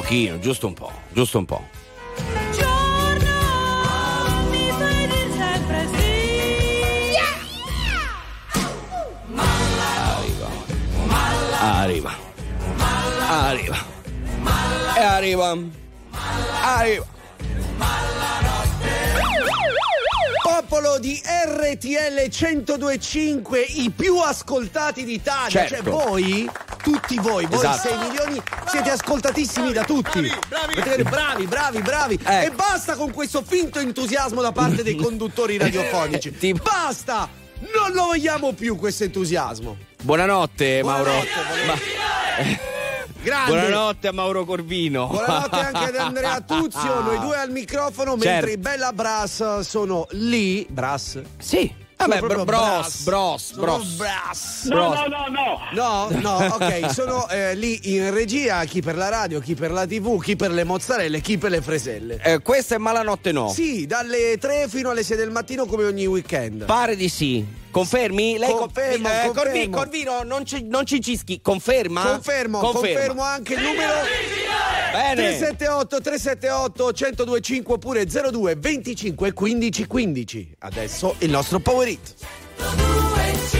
pochino, giusto un po', giusto un po'. Arriva. Arriva. E arriva. Arriva. Popolo di RTL 1025, i più ascoltati d'Italia. Certo. Cioè voi, tutti voi, voi Esatto. 6 milioni, siete ascoltatissimi da tutti. Bravi, bravi, bravi, bravi. Ecco. E basta con questo finto entusiasmo da parte dei conduttori radiofonici. Ti- Basta! Non lo vogliamo più questo entusiasmo. Buonanotte, Mauro. Grande. Buonanotte a Mauro Corvino. Buonanotte anche ad Andrea Tuzio, noi due al microfono, mentre Certo. i Bella Brass sono lì. Brass? Sì. Vabbè, bros, bros, Sono bros. brass. No, no, no, no. No, no, ok, sono eh, lì in regia, chi per la radio, chi per la tv, chi per le mozzarelle, chi per le freselle. Eh, questa è Malanotte No. Sì, dalle 3 fino alle 6 del mattino come ogni weekend. Pare di sì. Confermi? Lei eh, confermo, co- eh, Corvino, Corvino, non, ci, non ci cischi, conferma? Confermo, conferma. confermo anche il numero Bene. 378 378 1025 oppure 02 25 15 15. Adesso il nostro Power It. 102,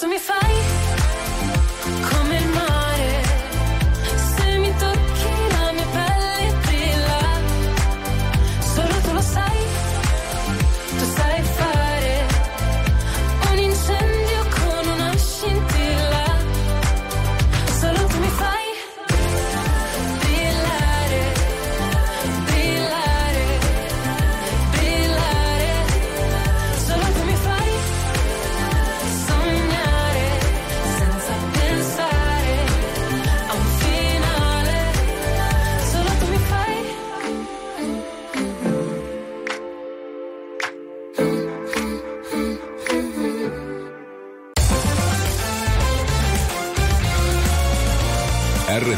Tu mi fai come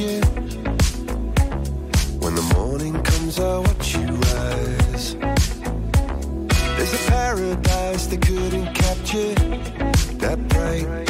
When the morning comes I watch you rise. There's a paradise they couldn't capture. That bright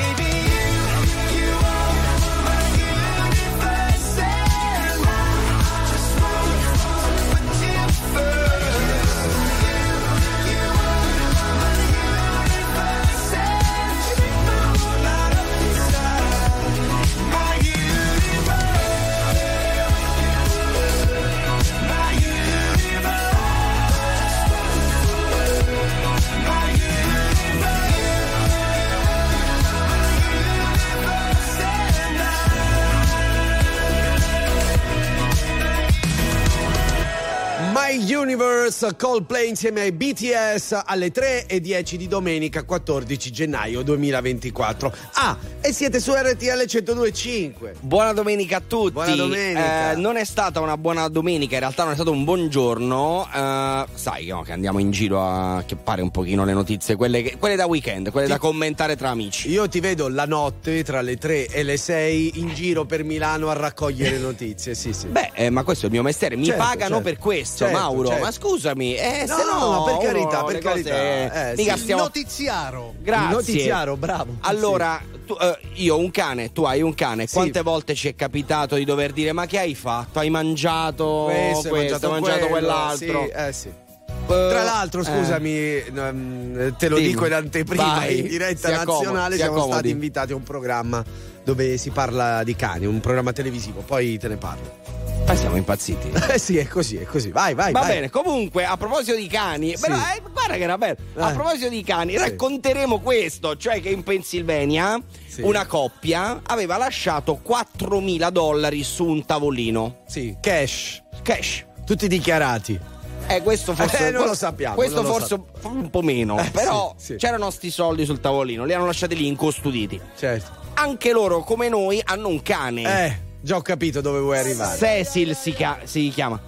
Universe Coldplay insieme ai BTS alle 3 e 10 di domenica 14 gennaio 2024. Ah, e siete su RTL 1025. Buona domenica a tutti. Buona domenica. Eh, non è stata una buona domenica, in realtà non è stato un buon giorno. Eh, sai no, che andiamo in giro a chiappare un pochino le notizie, quelle, che- quelle da weekend, quelle da commentare tra amici. Io ti vedo la notte tra le 3 e le 6 in giro per Milano a raccogliere notizie. Sì, sì. Beh, eh, ma questo è il mio mestiere, mi Certo, pagano certo. per questo, Certo, Mauro. certo. Ma scusami, eh, No, se no, no, per carità, per carità. Eh, mica sì. stiamo- Notiziaro. Grazie. Il notiziaro, bravo. Allora, tu- eh, io ho un cane, tu hai un cane. Sì. Quante volte ci è capitato di dover dire: Ma che hai fatto? Hai mangiato Questo, questo, hai mangiato quello, quell'altro? Sì, eh sì. Eh, Tra l'altro, eh. scusami, ehm, te lo Dimmi. dico in anteprima, Vai, in diretta nazionale si siamo accomodi. stati invitati a un programma dove si parla di cani, un programma televisivo, poi te ne parlo. Ma siamo impazziti. Eh sì, è così, è così. Vai, vai, Va vai. bene, comunque a proposito di cani, Sì. però, eh, guarda che era bello. A Eh. proposito di cani, Sì. racconteremo questo, cioè che in Pennsylvania Sì. una coppia aveva lasciato 4.000 dollari su un tavolino. Sì, cash, Cash. tutti dichiarati. Eh, questo forse. Eh, non lo sappiamo, Questo forse un po' meno. Eh, però sì, sì. c'erano sti soldi sul tavolino, li hanno lasciati lì incustoditi. Certo. Anche loro, come noi, hanno un cane. Eh, già ho capito dove vuoi arrivare. Cecil si, chia- si chiama.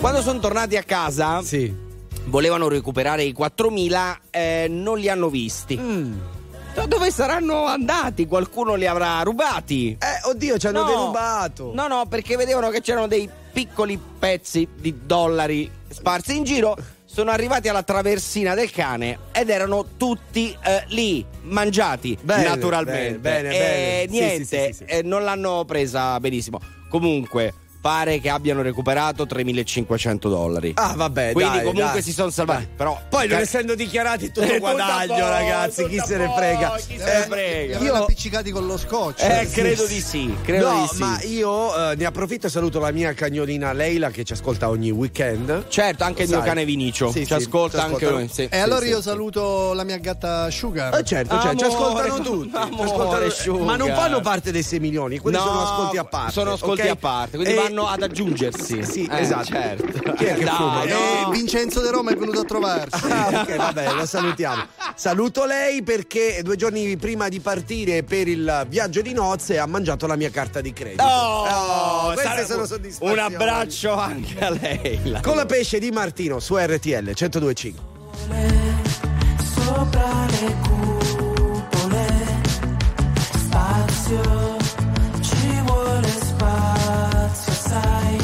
Quando sono tornati a casa, Sì. volevano recuperare i 4.000, eh, non li hanno visti. Mm. Da Dove saranno andati? Qualcuno li avrà rubati. Eh, oddio, ci hanno No. derubato. No, no, perché vedevano che c'erano dei piccoli pezzi di dollari sparsi in giro. Sono arrivati alla traversina del cane ed erano tutti eh, lì, mangiati Bene, naturalmente. bene, bene, e bene. Sì, niente, sì, sì, sì, sì. eh, non l'hanno presa benissimo. Comunque, pare che abbiano recuperato 3.500 dollari. Ah, vabbè, Quindi dai, comunque dai. si sono salvati. Però Poi non essendo dichiarati tutto a guadagno, ragazzi, chi se ne frega. posto, chi se ne Eh, frega. Li Io- appiccicati con lo scotch. Eh, sì, credo di sì, credo no, di sì. ma io eh, ne approfitto e saluto la mia cagnolina Leila che ci ascolta ogni weekend. Certo, anche il mio Sai. cane Vinicio. Sì, ci sì, ascolta ci anche lui. Sì. E allora sì, io sì. saluto la mia gatta Sugar. Eh, certo, certo, ci ascoltano tutti. ci ascoltano- ma non fanno parte dei 6 milioni, quelli No, sono ascolti a parte. Sono ascolti a parte, quindi E- vanno ad aggiungersi. Sì, Eh, esatto. Certo. Chi è che Dai, fuma? E no. Vincenzo De Roma è venuto a trovarsi. Ah, ok, vabbè, lo salutiamo. Saluto lei perché due giorni prima di partire per il viaggio di nozze ha mangiato la mia carta di credito. Oh, queste sarà- sono soddisfazioni. Un abbraccio anche a lei. Con la pesce di Martino su RTL 1025. sopra le cupole, spazio, spazio,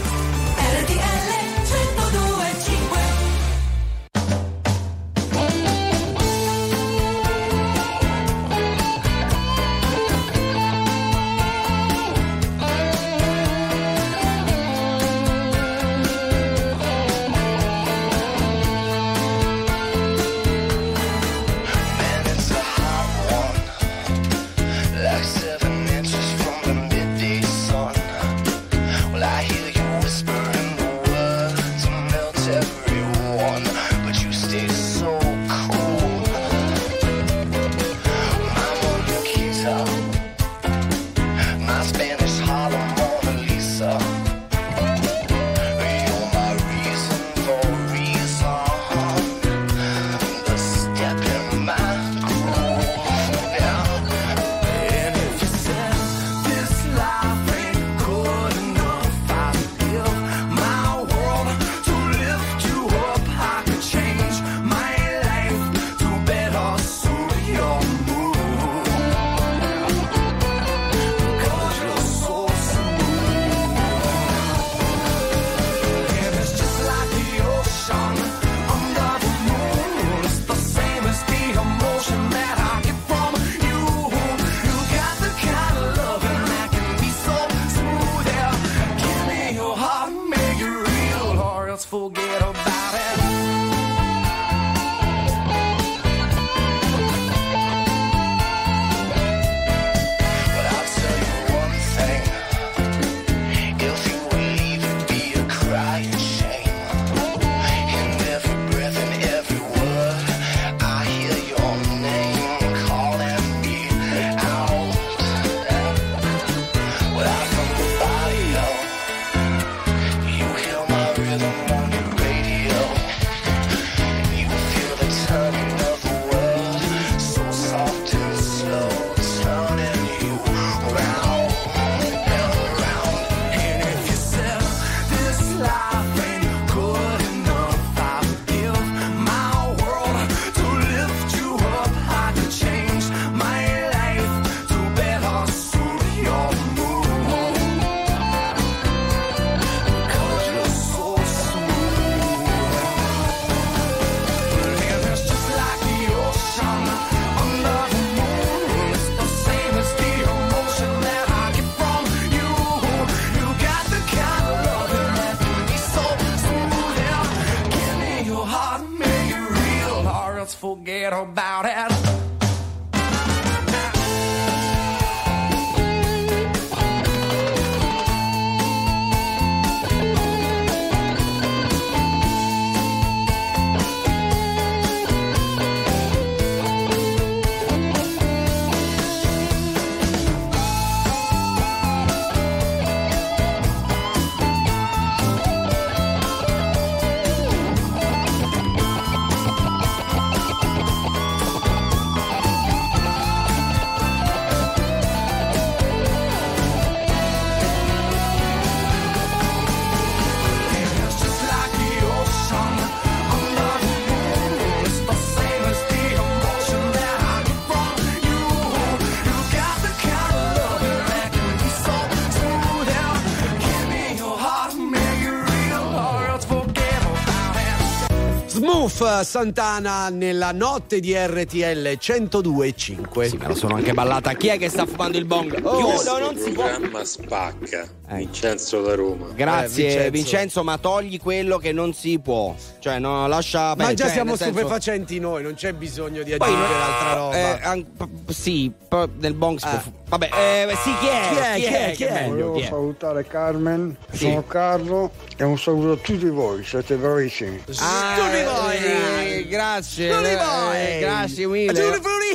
Santana nella notte di RTL 102.5. Sì, me la sono anche ballata. Chi è che sta fumando il bong? Chiudo, non si può. programma spacca. Eh. Vincenzo da Roma. Grazie Eh, Vincenzo. Vincenzo. ma togli quello che non si può. Cioè, no, lascia Ma beh, già cioè, siamo senso- stupefacenti noi, non c'è bisogno di Poi, aggiungere altra roba. eh, an- p- sì, p- nel bong si può Ah. fu- Vabbè, eh, sì, chi è? Chi è? Chi è? Chi è? Volevo chi è? salutare Carmen, Sì. sono Carlo e un saluto a tutti voi, siete bravissimi. Ah, Tutti voi. eh, grazie. Tutti eh, voi. grazie mille. Tutti voi.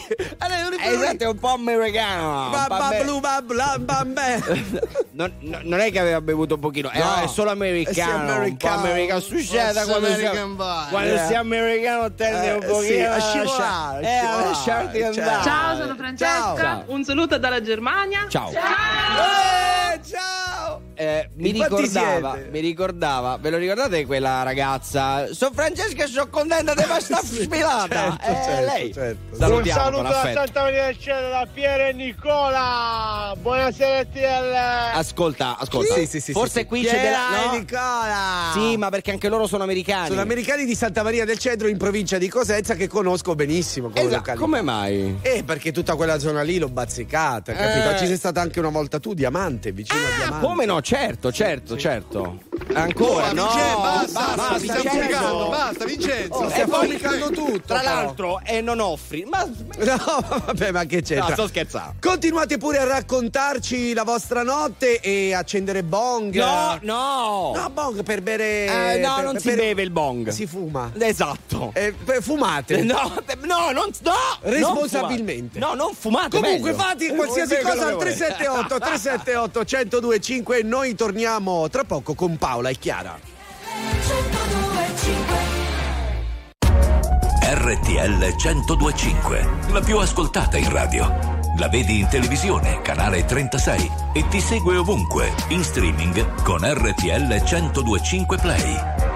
Allora, tutti Eh. Esatto, è un po' americano. Non, no- non è che aveva bevuto un pochino, è- No. è solo americano. Eh sì, un po' americano. americano. Succede quando, American vibe. quando Eh. sia americano tende Eh, un sì, pochino a a scivolare, eh, a scivolare, lasciarti certo. andare. Ciao, sono Francesca. Ciao. Un saluto dalla Germania. Ciao. Eh, ciao. Eh, mi ricordava, siete? mi ricordava, ve lo ricordate quella ragazza? Sono Francesca e sono contenta di questa sfilata. certo, eh, certo, lei. certo. Salutiamo con affetto. Santa Maria del Cielo da Piero e Nicola. Buonasera RTL. Ascolta, ascolta. Sì, sì, sì, Forse sì. qui Chi c'è della no? Nicola. Sì, ma perché anche loro sono americani. Sono americani di Santa Maria del Cedro in provincia di Cosenza che conosco benissimo come Esatto, località. come mai? Eh, perché tutta quella zona lì l'ho bazzicata, capito? Eh. Ci sei stata anche una volta tu, Diamante, vicino a Ah, Diamante. come no? Certo, certo, certo. Ancora, Oh, no, Vincenzo, basta, basta, mi stiamo certo. basta, Vincenzo. Oh, stiamo pubblicando tutto. Tra però. l'altro, e non offri. Ma No, vabbè, ma che c'entra? No, sto scherzando. Continuate pure a raccontarci la vostra notte e accendere bong. no, no. No, bong per bere. Eh, no, per- non per- si per- beve il bong. Si fuma. Esatto. Eh, fumate. No, no, non, no, Responsabilmente. Non. No, non fumate. Comunque meglio. fate qualsiasi Eh, cosa al quello che 378 378 1025 e noi torniamo tra poco con Paola e Chiara. RTL 1025, la più ascoltata in radio. La vedi in televisione, canale 36 e ti segue ovunque, in streaming con RTL 1025 Play.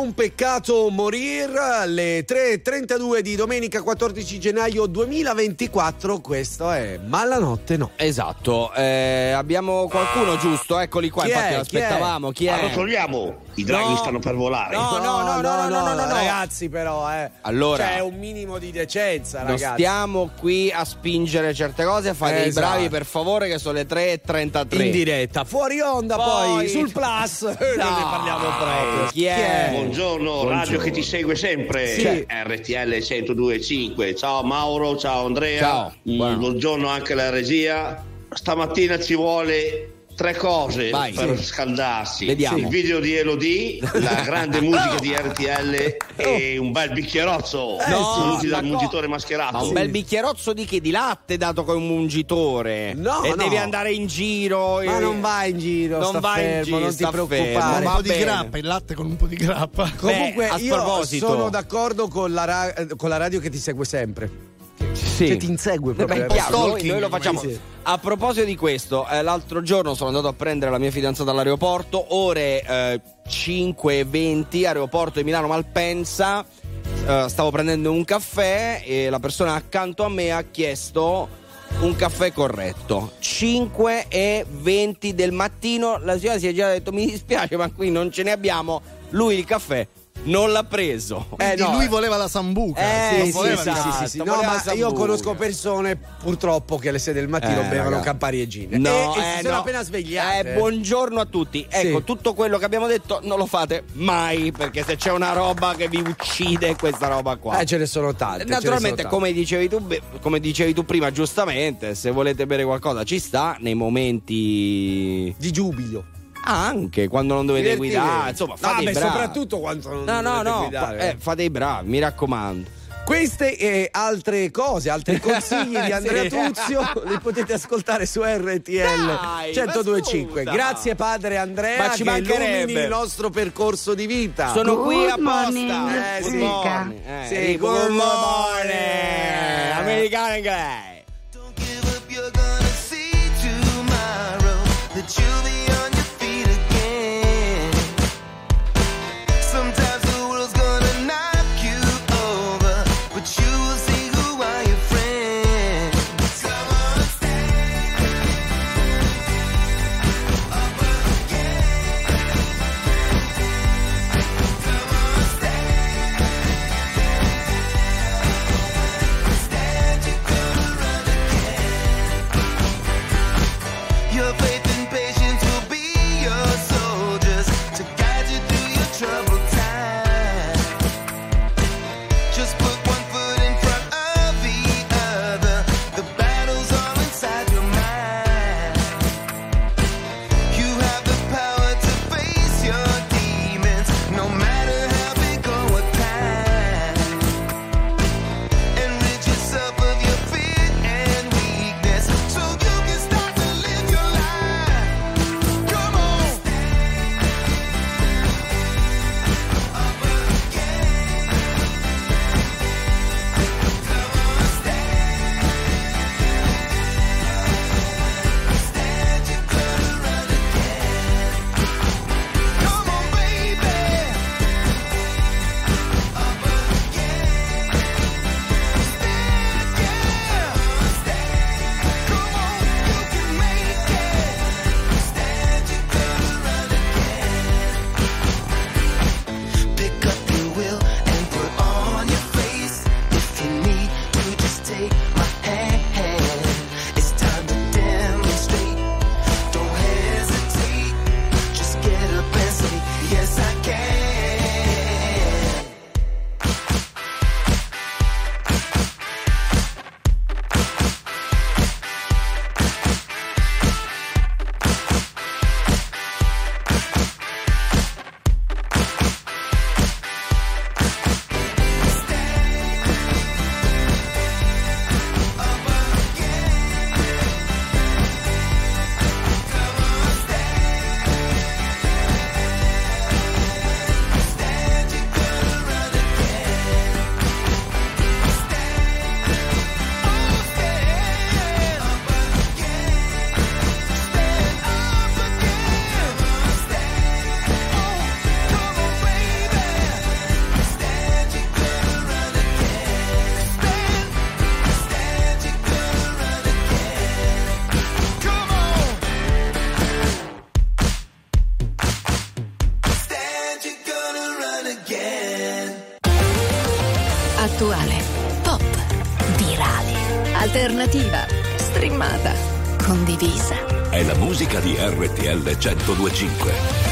un peccato morir alle 3.32 di domenica 14 gennaio 2024. Questo è Malanotte No. Esatto, eh, abbiamo qualcuno giusto, eccoli qua, chi infatti è? lo Chi è? aspettavamo. Chi è? Arrotoliamo, i draghi No. stanno per volare. No, no, no, no, no, no, no, no. ragazzi, però, eh. Allora. C'è un minimo di decenza, ragazzi. Non stiamo qui a spingere certe cose, fate i esatto. bravi per favore che sono le 3.33. In diretta, fuori onda poi, Poi- sul plus, non ne parliamo proprio. Chi è? Buongiorno, radio che ti segue sempre. Sì. RTL 1025. Ciao Mauro, ciao Andrea. Ciao. Mm. Buongiorno anche alla regia. Stamattina ci vuole tre cose Vai. per Sì. scaldarsi. Vediamo. Il video di Elodie, la grande musica di RTL e un bel bicchierozzo. Eh, No, Saluti dal ma mungitore Ma mascherato. un bel bicchierozzo di che? Di latte dato con un mungitore. No, E no. devi andare in giro. ma eh, non vai in giro Non vai in fermo, giro, non ti preoccupare fermo, un po' di grappa, il latte con un po' di grappa. comunque Beh, a io proposito. sono d'accordo con la, ra- con la radio che ti segue sempre Sì. Cioè, ti insegue Beh, proprio. è chiaro, noi, Stalking, noi lo facciamo. sì. A proposito di questo, eh, l'altro giorno sono andato a prendere la mia fidanzata all'aeroporto, ore eh, 5.20, aeroporto di Milano Malpensa. eh, stavo prendendo un caffè e la persona accanto a me ha chiesto un caffè corretto. 5 e 20 del mattino. La signora si è già detto: Mi dispiace, ma qui non ce ne abbiamo. Lui il caffè non l'ha preso. Quindi lui voleva la sambuca. Eh, Sì, sì, sì, voleva sì, il sì, sì. No, ma io conosco persone purtroppo che alle 6 del mattino Eh, bevono raga. Campari e gin. No, e, e eh, si sono no. appena svegliate. Eh, buongiorno a tutti. Ecco, Sì. tutto quello che abbiamo detto non lo fate mai, perché se c'è una roba che vi uccide, questa roba qua. Eh, ce ne sono tante. Naturalmente, sono come dicevi, tu, come dicevi tu prima, giustamente, se volete bere qualcosa ci sta nei momenti di giubilo. Anche quando non dovete Divertimento. guidare, insomma, No, fate i beh, bravi. soprattutto quando non No, no, dovete no, guidare. fa- eh, fate i bravi, mi raccomando. Queste e altre cose, altri consigli di Andrea Sì. Tuzio li potete ascoltare su RTL Dai, 1025. ma scusa. Grazie padre Andrea Ma ci che illumini il nostro percorso di vita. Sono qui Good apposta. morning, Eh, Good sì. morning. Eh, Sì, good good morning. morning. Americano inglese. RTL 1025.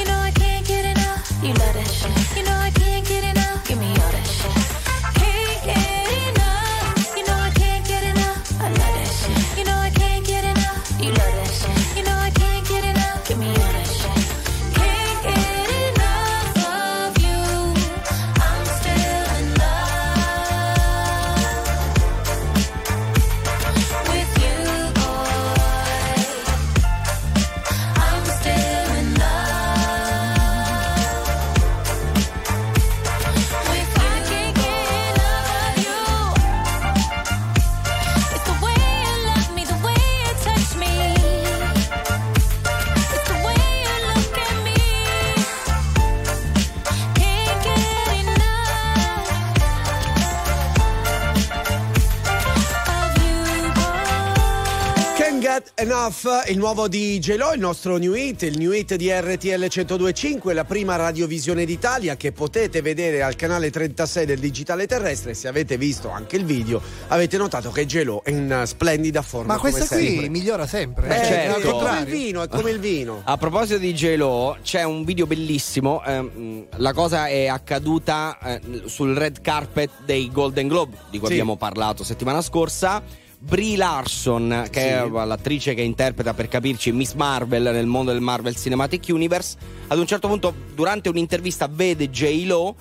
You know I can't get enough. You love that shit. Enough, il nuovo di J-Lo, il nostro new hit, il new hit di RTL 1025, la prima radiovisione d'Italia che potete vedere al canale 36 del digitale terrestre. Se avete visto anche il video, avete notato che J-Lo è in splendida forma. Ma questa come qui sempre. migliora sempre. Eh, certo. al è come il vino, è come il vino. A proposito di J-Lo, c'è un video bellissimo. ehm, la cosa è accaduta eh, sul red carpet dei Golden Globe, di cui Sì. abbiamo parlato settimana scorsa. Brie Larson, che Sì. è l'attrice che interpreta per capirci Miss Marvel nel mondo del Marvel Cinematic Universe, ad un certo punto, durante un'intervista, vede J-Lo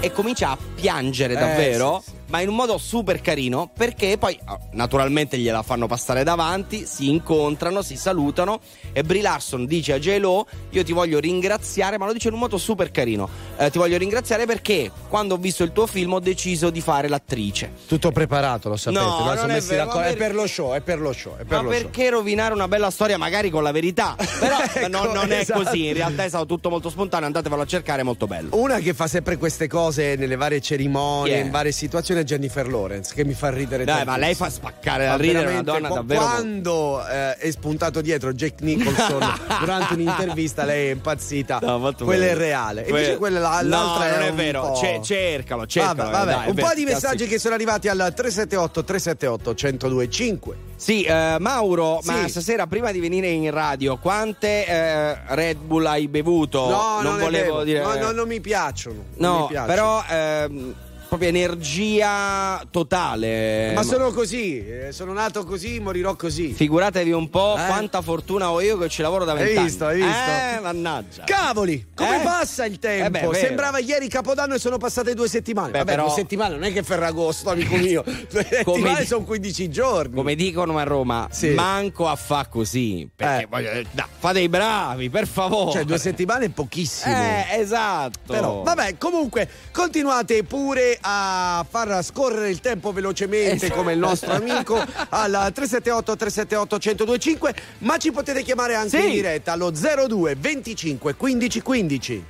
e comincia a piangere Eh, davvero. sì, sì. Ma in un modo super carino perché poi ah, naturalmente gliela fanno passare davanti, si incontrano, si salutano e Brie Larson dice a J-Lo io ti voglio ringraziare, ma lo dice in un modo super carino. Eh, ti voglio ringraziare perché quando ho visto il tuo film ho deciso di fare l'attrice. Tutto preparato, lo sapete. No, no? non Sono è messi vero, d'accordo. ma È per- per lo show, è per lo show, è per Ma lo show. perché rovinare una bella storia magari con la verità? Però Ecco, non, non è esatto. così, in realtà è stato tutto molto spontaneo, andatevelo a cercare, è molto bello. Una che fa sempre queste cose nelle varie cerimonie, è? in varie situazioni è Jennifer Lawrence, che mi fa ridere Dai, tantissimo. ma lei fa spaccare da ridere, una donna davvero. Quando eh, è spuntato dietro Jack Nicholson durante un'intervista, lei è impazzita. No, quella bello. è reale. Que- Invece quella là- No, l'altra non è è vero. Ce- cercalo, cercalo. Vabbè, vabbè. dai, un vero, po' di messaggi che sono arrivati al 378 378 1025. Sì, eh, Mauro, Sì. ma stasera prima di venire in radio, quante eh, Red Bull hai bevuto? No, non, non, volevo dire. No, no, non mi piacciono. No, mi piacciono. però ehm, proprio energia totale. Ma sono così, eh, sono nato così, morirò così. Figuratevi un po' Eh? quanta fortuna ho io che ci lavoro da Hai vent'anni. visto, hai visto? Eh, mannaggia. Cavoli, come Eh? passa il tempo? Eh beh, vero. Sembrava ieri Capodanno e sono passate due settimane. Beh, Vabbè, però- due settimane non è che Ferragosto, amico mio. Due settimane di- sono 15 giorni. Come dicono a Roma, Sì. manco a fa così. Perché Eh. voglio dai, fate i bravi, per favore. Cioè, due settimane è pochissimo. Eh, esatto. Però, vabbè, comunque, continuate pure a far scorrere il tempo velocemente Esatto. come il nostro amico al 378 378 1025, ma ci potete chiamare anche Sì. in diretta allo 02 25 15 15.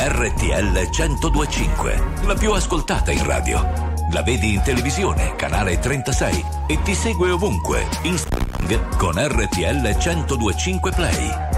RTL 1025, la più ascoltata in radio. La vedi in televisione, canale 36 e ti segue ovunque, in streaming con RTL 1025 Play.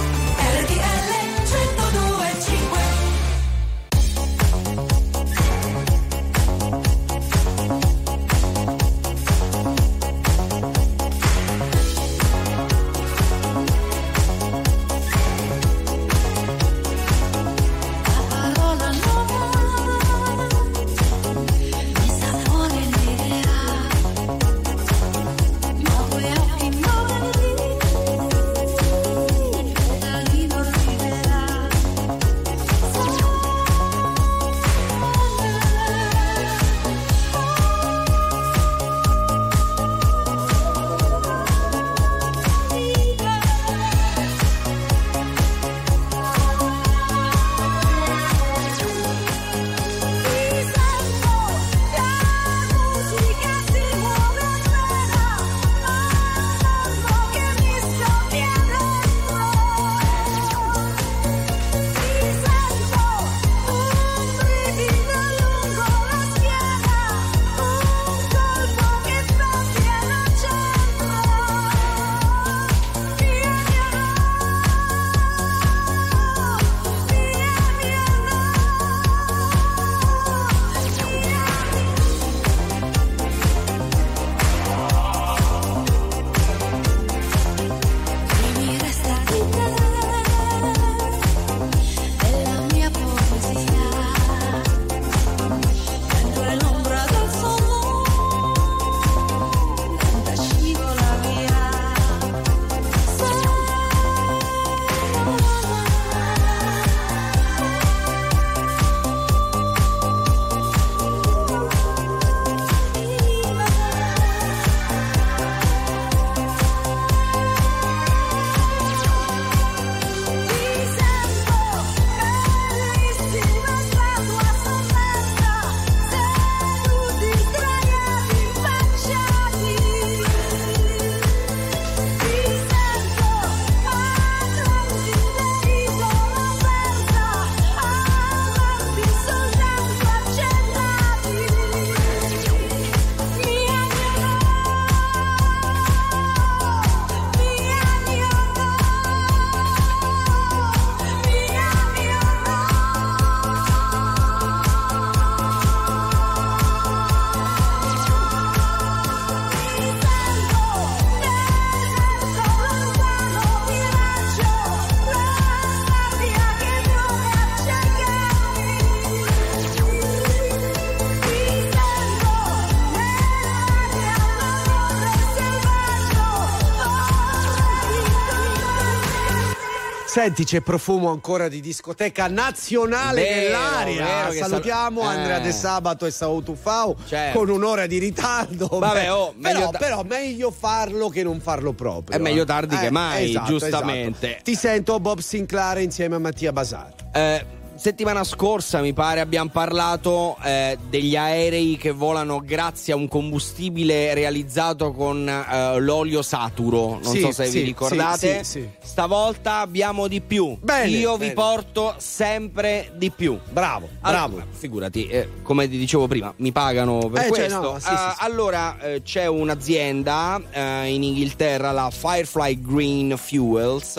Senti, c'è profumo ancora di discoteca nazionale Vero, nell'aria. vero Salutiamo sal- Andrea eh. De Sabato e Sao Tufao Certo. con un'ora di ritardo. Vabbè, oh, meglio però, da- però meglio farlo che non farlo proprio. È meglio eh. tardi che mai, esatto, giustamente. esatto. Ti sento Bob Sinclair insieme a Mattia Basar. Eh, settimana scorsa mi pare abbiamo parlato eh, degli aerei che volano grazie a un combustibile realizzato con eh, l'olio saturo. Non Sì, so se sì, vi ricordate. sì, sì. Stavolta abbiamo di più. Bene, Io bene. vi porto sempre di più. Bravo, Allora, bravo. figurati, eh, come ti dicevo prima, mi pagano per Eh, cioè, questo. no, sì, Eh. Allora, eh, c'è un'azienda in Inghilterra, la Firefly Green Fuels,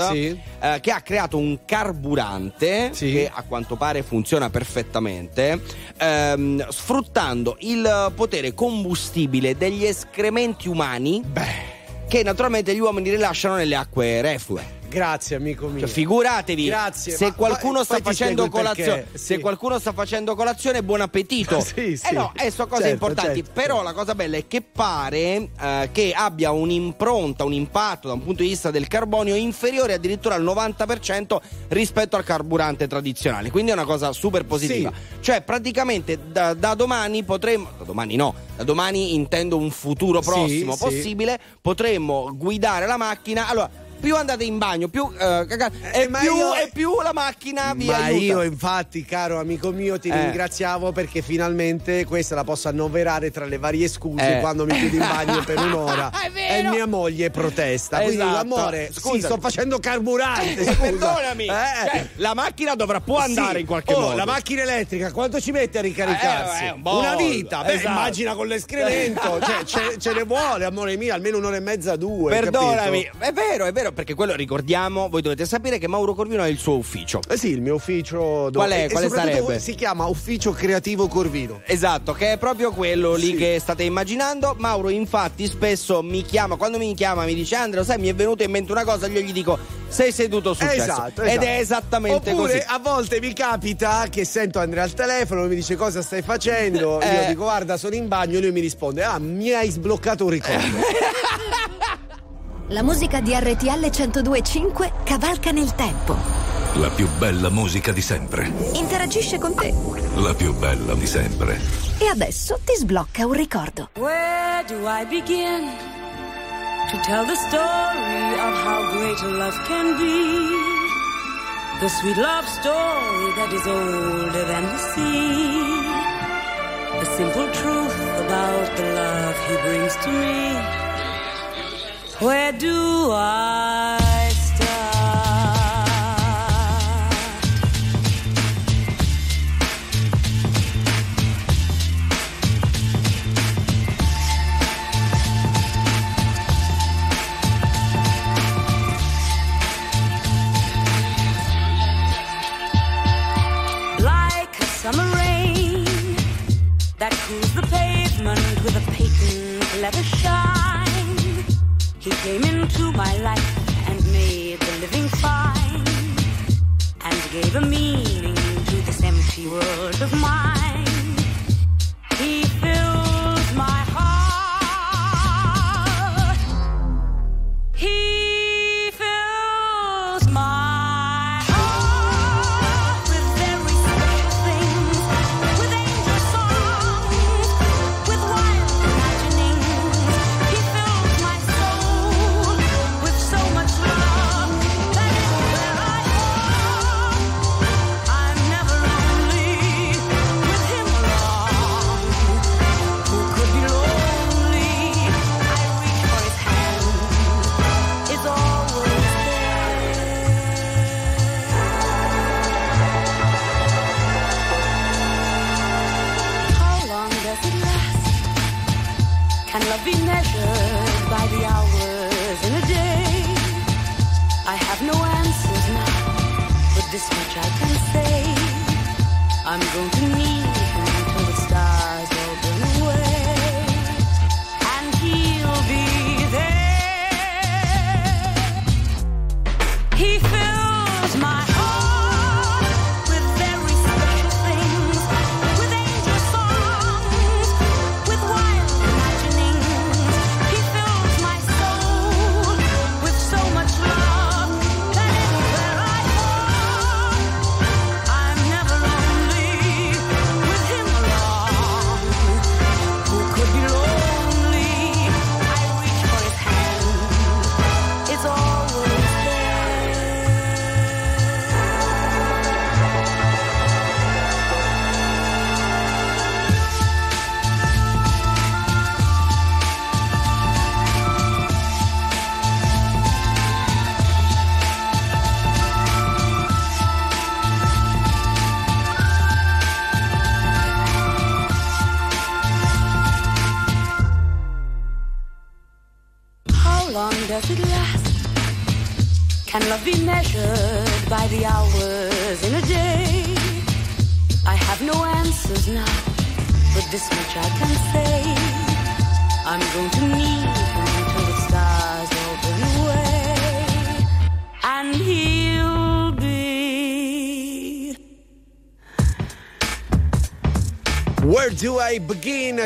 che ha creato un carburante che a quanto pare funziona perfettamente, ehm, sfruttando il potere combustibile degli escrementi umani che naturalmente gli uomini rilasciano nelle acque reflue. Grazie, amico mio. Cioè, figuratevi, Grazie, se qualcuno poi- sta poi facendo colazione, sì. se qualcuno sta facendo colazione, buon appetito. Sì, sì. Eh no, eh, sono cose Certo, importanti. certo, Però certo. la cosa bella è che pare eh, che abbia un'impronta, un impatto da un punto di vista del carbonio inferiore addirittura al 90% rispetto al carburante tradizionale. Quindi è una cosa super positiva. Cioè, praticamente da, da domani potremmo. Da domani no, da domani intendo un futuro Sì, prossimo sì. possibile. Potremmo guidare la macchina. Allora. Più andate in bagno, più, eh, caga- e, ma più, io- e più la macchina vi Ma aiuta. io infatti, caro amico mio, ti Eh. ringraziavo perché finalmente questa la posso annoverare tra le varie scuse Eh. quando mi chiudo in bagno per un'ora e mia moglie protesta. Quindi Esatto. amore, sì, Scusami. sto facendo carburante. Eh, scusa. perdonami, Eh. cioè, la macchina dovrà può Sì. andare in qualche Oh, modo. la macchina elettrica quanto ci mette a ricaricarsi? Eh, eh, un po'. Una vita, beh, Esatto. immagina con l'escremento, cioè, ce, ce ne vuole, amore mio, almeno un'ora e mezza, due. Perdonami, capito? è vero, è vero, perché quello ricordiamo, voi dovete sapere che Mauro Corvino ha il suo ufficio. Eh sì, il mio ufficio. Qual è? e Quale sarebbe? Si chiama Ufficio Creativo Corvino. Esatto, che è proprio quello lì Sì. che state immaginando. Mauro, infatti, spesso mi chiama, quando mi chiama, mi dice: Andrea, sai, mi è venuto in mente una cosa. Io gli dico: Sei seduto sul cesso. Esatto, Ed esatto. è esattamente Oppure così. a volte mi capita che sento Andrea al telefono, mi dice cosa stai facendo. Eh. Io dico guarda, sono in bagno. E lui mi risponde: Ah, mi hai sbloccato un ricordo. La musica di RTL 1025 cavalca nel tempo. La più bella musica di sempre. Interagisce con te. La più bella di sempre. E adesso ti sblocca un ricordo. Where do I begin to tell the story of how great a love can be? The sweet love story that is older than the sea. The simple truth about the love he brings to me. Where do I gave a meaning to this empty world of mine.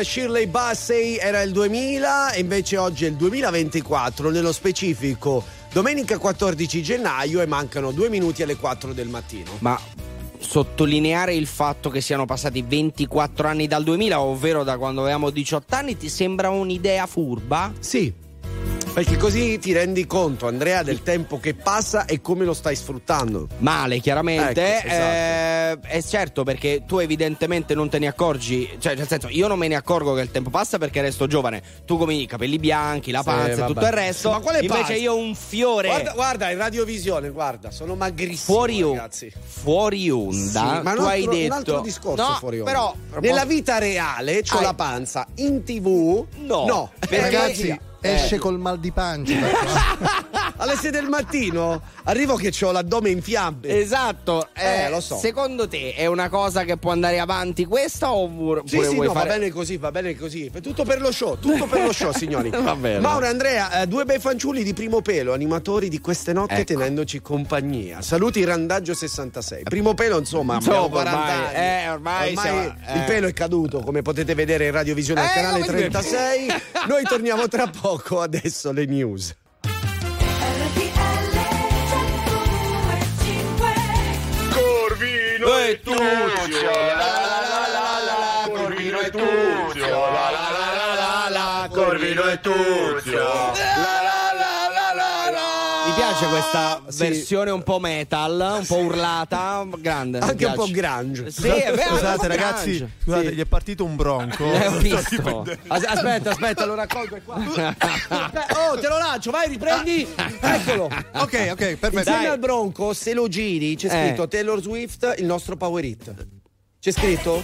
Shirley Bassey era il 2000 e invece oggi è il 2024, nello specifico domenica 14 gennaio e mancano due minuti alle 4 del mattino. Ma sottolineare il fatto che siano passati 24 anni dal 2000, ovvero da quando avevamo 18 anni, ti sembra un'idea furba? Sì. Perché così ti rendi conto, Andrea, del tempo che passa e come lo stai sfruttando. Male, chiaramente. Ecco, esatto. Eh, è certo perché tu evidentemente non te ne accorgi, cioè nel senso io non me ne accorgo che il tempo passa perché resto giovane. Tu come i capelli bianchi, la Sì, panza e vabbè. tutto il resto. Ma quale Invece panza? io ho un fiore Guarda, guarda, in radiovisione, guarda, sono magrissimo, fuori, ragazzi. fuori onda. Sì, ma tu un hai altro, detto un altro discorso no, fuori onda. però nella vita reale c'ho Hai- la panza, in tv No. no. Perché- Eh, Ragazzi, magia. Esce Eh. col mal di pancia. alle 6 del mattino arrivo che ho l'addome in fiamme. Esatto, Eh, eh, lo so. Secondo te è una cosa che può andare avanti questa oppure Sì, sì, vuoi no, fare va bene così, va bene così. Tutto per lo show, tutto per lo show, signori. Va bene. Mauro e Andrea, eh, due bei fanciulli di primo pelo, animatori di queste notte Ecco. tenendoci compagnia. Saluti Randaggio 66. Primo pelo, insomma, abbiamo 40 ormai, anni. eh, ormai siamo- il eh. pelo è caduto, come potete vedere in radiovisione al Eh, canale come- 36. Noi torniamo tra poco, adesso le news. Corvino e Tuzio, la la la la la, Corvino e Tuzio, la la la la la, Corvino e Tuzio, piace questa Sì. versione un po' metal, un po' urlata, grande. Anche un po' grunge. Sì, è vero, Scusate ragazzi, grunge. scusate, Sì. gli è partito un bronco. Eh, ho visto. As- aspetta, aspetta, lo raccolgo è qua. oh, te lo lancio, vai, riprendi. Eccolo. ok, ok, perfetto. Insieme Dai. al Bronco, se lo giri, c'è Eh. scritto Taylor Swift, il nostro Power Hit. C'è scritto?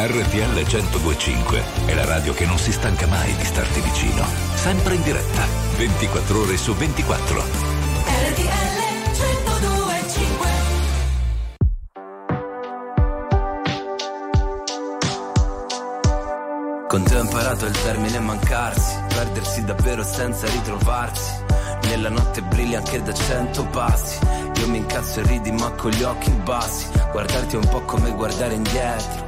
RTL 1025 è la radio che non si stanca mai di starti vicino. Sempre in diretta, 24 ore su 24. RTL 1025 Con te ho imparato il termine mancarsi, perdersi davvero senza ritrovarsi. Nella notte brilli anche da cento passi. Io mi incazzo e ridi ma con gli occhi bassi. Guardarti è un po' come guardare indietro.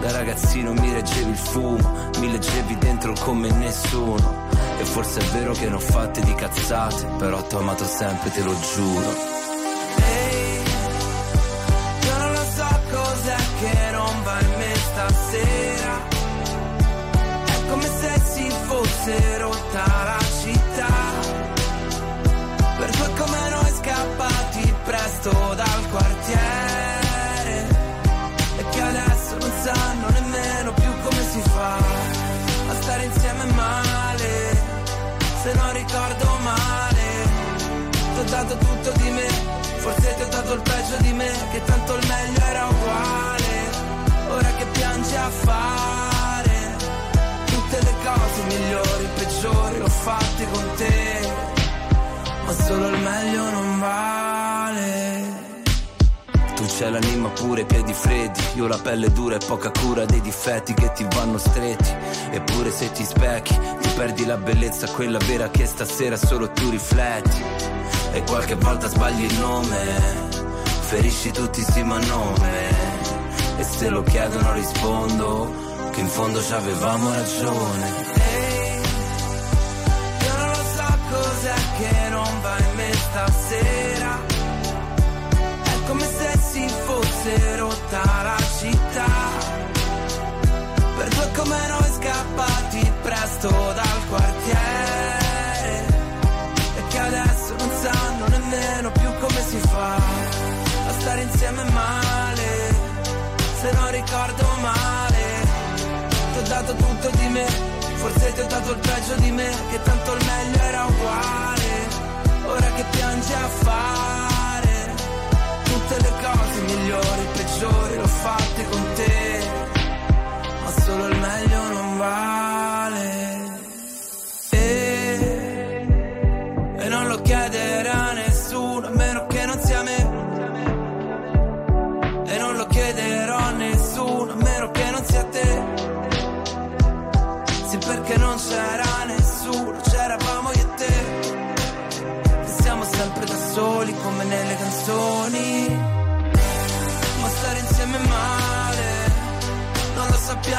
Da ragazzino mi reggevi il fumo Mi leggevi dentro come nessuno. E forse è vero che ho fatte di cazzate Però t'ho amato sempre, te lo giuro. Ehi, io non lo so cos'è che non va in me stasera. È come se si fosse rotta la dato tutto di me Forse ti ho dato il peggio di me Che tanto il meglio era uguale Ora che piangi a fare Tutte le cose migliori, peggiori L'ho fatte con te ma solo il meglio non vale. Tu c'hai l'anima pure, i piedi freddi, io la pelle dura e poca cura dei difetti che ti vanno stretti. Eppure se ti specchi, ti perdi la bellezza, quella vera che stasera solo tu rifletti. E qualche volta sbagli il nome, ferisci tutti sì ma nome. E se lo chiedono rispondo, che in fondo ci avevamo ragione. Io non lo so cos'è che non va in me stasera. È come se si fosse rotta la città. Per due come noi scappati presto dal quartiere. Insieme male. Se non ricordo male, ti ho dato tutto di me. Forse ti ho dato il peggio di me, che tanto il meglio era uguale. Ora che piangi a fare tutte le cose migliori, peggiori, l'ho fatte con te. Ma solo il meglio non vale.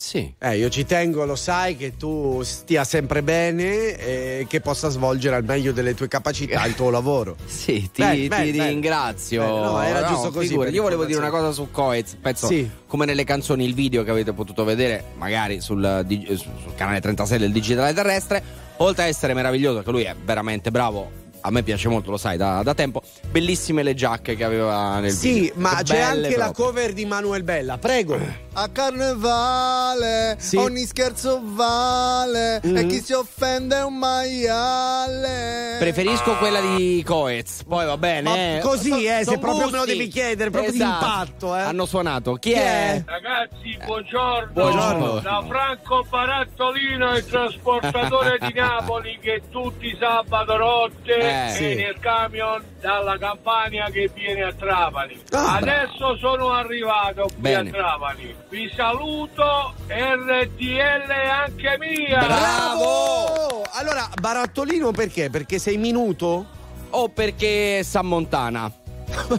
Sì. Eh, io ci tengo, lo sai, che tu stia sempre bene e che possa svolgere al meglio delle tue capacità il tuo lavoro. Sì, ti, Beh, ti beh, ringrazio. Beh, no, era giusto così Io volevo dire una cosa su Coez. Penso Sì. come nelle canzoni, il video che avete potuto vedere, magari sul, sul- sul canale 36 del Digitale Terrestre. Oltre a essere meraviglioso, che lui è veramente bravo. A me piace molto, lo sai, da, da tempo. Bellissime le giacche che aveva nel video. Sì, ma Che c'è anche la proprio. cover di Manuel Bella, prego. A carnevale Sì. ogni scherzo vale Mhm. e chi si offende è un maiale. Preferisco quella di Coez. Poi va bene. Ma eh. così, eh, se Son proprio me lo gusti. devi chiedere, proprio Esatto. d'impatto, eh. Hanno suonato. Chi, Chi è? è? Ragazzi, buongiorno. Buongiorno. Da Franco Barattolino, il trasportatore di Napoli che tutti sabato notte Eh, è sì. nel camion dalla Campania che viene a Trapani. Ah, Adesso sono arrivato qui Bene. a Trapani. Vi saluto, RTL anche mia. Bravo! Allora, Barattolino perché? Perché sei minuto? O perché San Montana?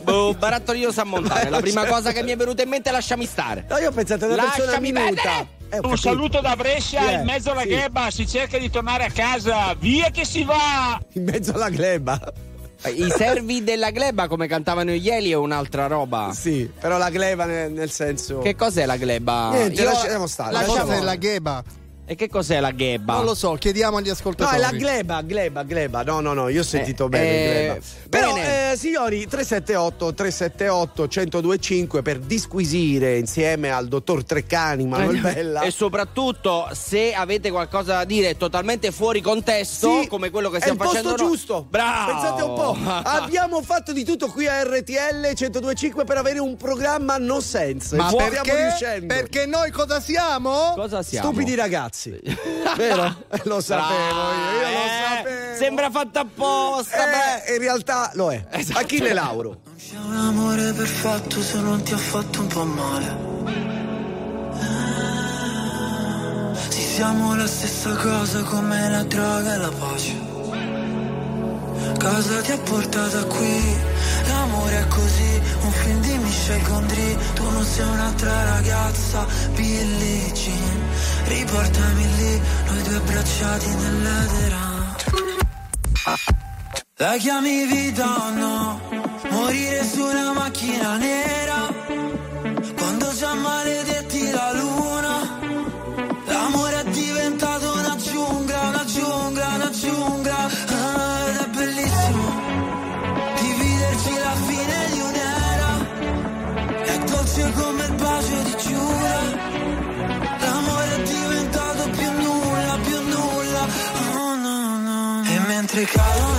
Boh, Barattolino San Montana. È la prima cosa che mi è venuta in mente, lasciami stare. No, io ho pensato a una persona Lasciami minuta. perdere. Eh, Un saluto da Brescia, è? in mezzo alla Sì. ghebba, si cerca di tornare a casa, via che si va! In mezzo alla gleba. Eh, I servi della gleba, come cantavano gli Eli, è un'altra roba. Sì, però la gleba nel, nel senso. Che cos'è la gleba? Niente, Io- lasciamo stare. La lasciamo- cosa è la gheba. E che cos'è la gheba? Non lo so, chiediamo agli No, ascoltatori. è la gleba, gleba, gleba. No, no, no, io ho sentito Eh, bene. eh, gleba. Però, bene. eh, signori, 378 378 1025 per disquisire insieme al dottor Treccani, Manuel Bella. E soprattutto se avete qualcosa da dire totalmente fuori contesto, Sì, come quello che è stiamo il facendo posto noi. giusto. Bravo. Pensate un po'. Abbiamo fatto di tutto qui a RTL 1025 per avere un programma no sense. Ma stiamo perché? riuscendo. Perché noi cosa siamo? Cosa siamo? Stupidi ragazzi. Vero? Eh, Lo sapevo io, io lo Eh, sapevo. Sembra fatto apposta. Eh, in realtà lo è. Esatto. Achille Lauro. C'è un amore perfetto se non ti ha fatto un po' male. Sì, siamo la stessa cosa come la droga e la pace. Cosa ti ha portato qui? L'amore è così, un film di Michel Gondry. Tu non sei un'altra ragazza, Billie Jean. Riportami lì, noi due abbracciati nell'edera. La chiami vita o no? Morire su una macchina nera. Quando già maledetti la luna. L'amore è diventato una giungla, una giungla, una giungla. Ah, Ed è bellissimo Dividerci la fine di un'era. È dolce come il bacio di Giura E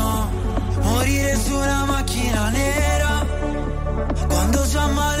Su una macchina nera. Quando già maledetti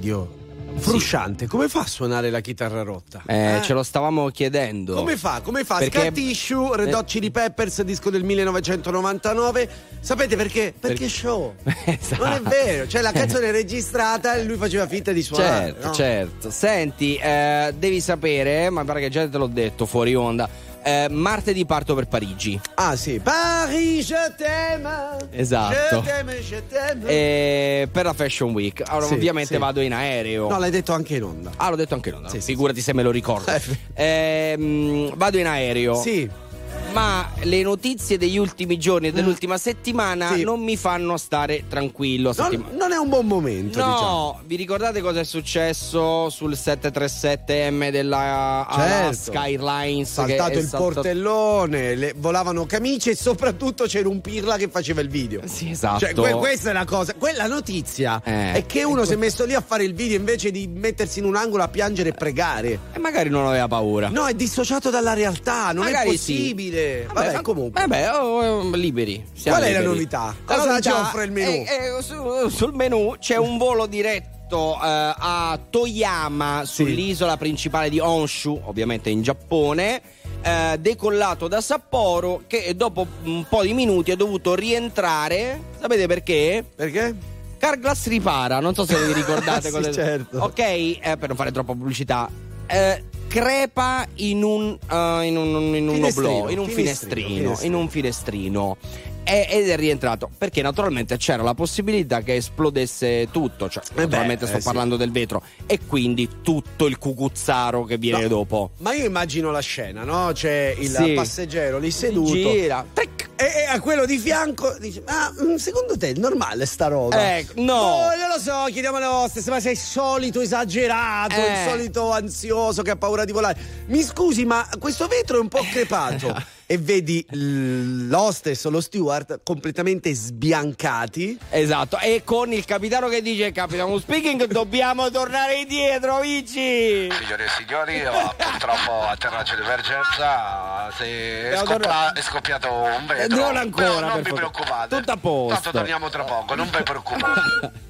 Video Frusciante, come fa a suonare la chitarra rotta? Eh, Eh? Ce lo stavamo chiedendo. Come fa? Come fa? Perché- Scar Tissue, Red Hot Eh. Chili Peppers, disco del 1999. Sapete perché? Perché show. Esatto. Non è vero, cioè la canzone è registrata e lui faceva finta di suonare. Certo, no? certo. Senti, eh, devi sapere, ma pare che già te l'ho detto fuori onda. Eh, martedì parto per Parigi. Ah sì, Paris, je t'aime. Esatto. Je t'aime, je t'aime. Eh, per la Fashion Week. Allora, Sì, ovviamente sì. vado in aereo. No, l'hai detto anche in onda. Ah, l'ho detto anche no. Figurati se me lo ricordo. Ehm, vado in aereo. Sì. Ma le notizie degli ultimi giorni e dell'ultima settimana Mm. Sì. non mi fanno stare tranquillo. Non, non è un buon momento, No, diciamo. vi ricordate cosa è successo sul 737M della Certo. Alaska Airlines? Saltato il saltato- portellone, le- volavano camicie e soprattutto c'era un pirla che faceva il video. Sì, esatto. Cioè, que- questa è la cosa. Quella notizia Eh. è che uno si è messo lì a fare il video invece di mettersi in un angolo a piangere e pregare. E magari non aveva paura. No, è dissociato dalla realtà, non Magari è sì. Vabbè, ma- comunque. Vabbè, oh, oh, liberi. siamo Qual è la novità? La Cosa novità ci offre il menù? è- è su- sul menù c'è un volo diretto eh, a Toyama, sull'isola principale di Honshu, ovviamente in Giappone. eh, decollato da Sapporo che dopo un po' di minuti è dovuto rientrare. Sapete perché? Perché? Carglass ripara, non so se vi ricordate Sì, certo. Ok, eh, per non fare troppa pubblicità. eh, crepa in un, eh, in un, in un oblò, in un finestrino, finestrino, finestrino. in un finestrino. Ed è rientrato perché naturalmente c'era la possibilità che esplodesse tutto, cioè naturalmente eh, sto sì. parlando del vetro e quindi tutto il cucuzzaro che viene No, dopo. Ma io immagino la scena, no? C'è il Sì. passeggero lì seduto. gira, E, e a quello di fianco dice: Ma mm, secondo te è normale sta roba? Eh, no. Oh, io lo so, chiediamo alle vostre, ma sei il solito esagerato, Eh. il solito ansioso che ha paura di volare. Mi scusi, ma questo vetro è un po' crepato. e vedi l'hostess o lo steward completamente sbiancati. Esatto, e con il capitano che dice Capitano speaking dobbiamo tornare indietro, Vici! Signore e signori, eh, purtroppo atterraggio di emergenza, se è, Devo scoppa- tornare- è scoppiato un vetro. Non ancora, Però non vi preoccupate. Tutto a posto. Tanto torniamo tra poco, non vi preoccupate.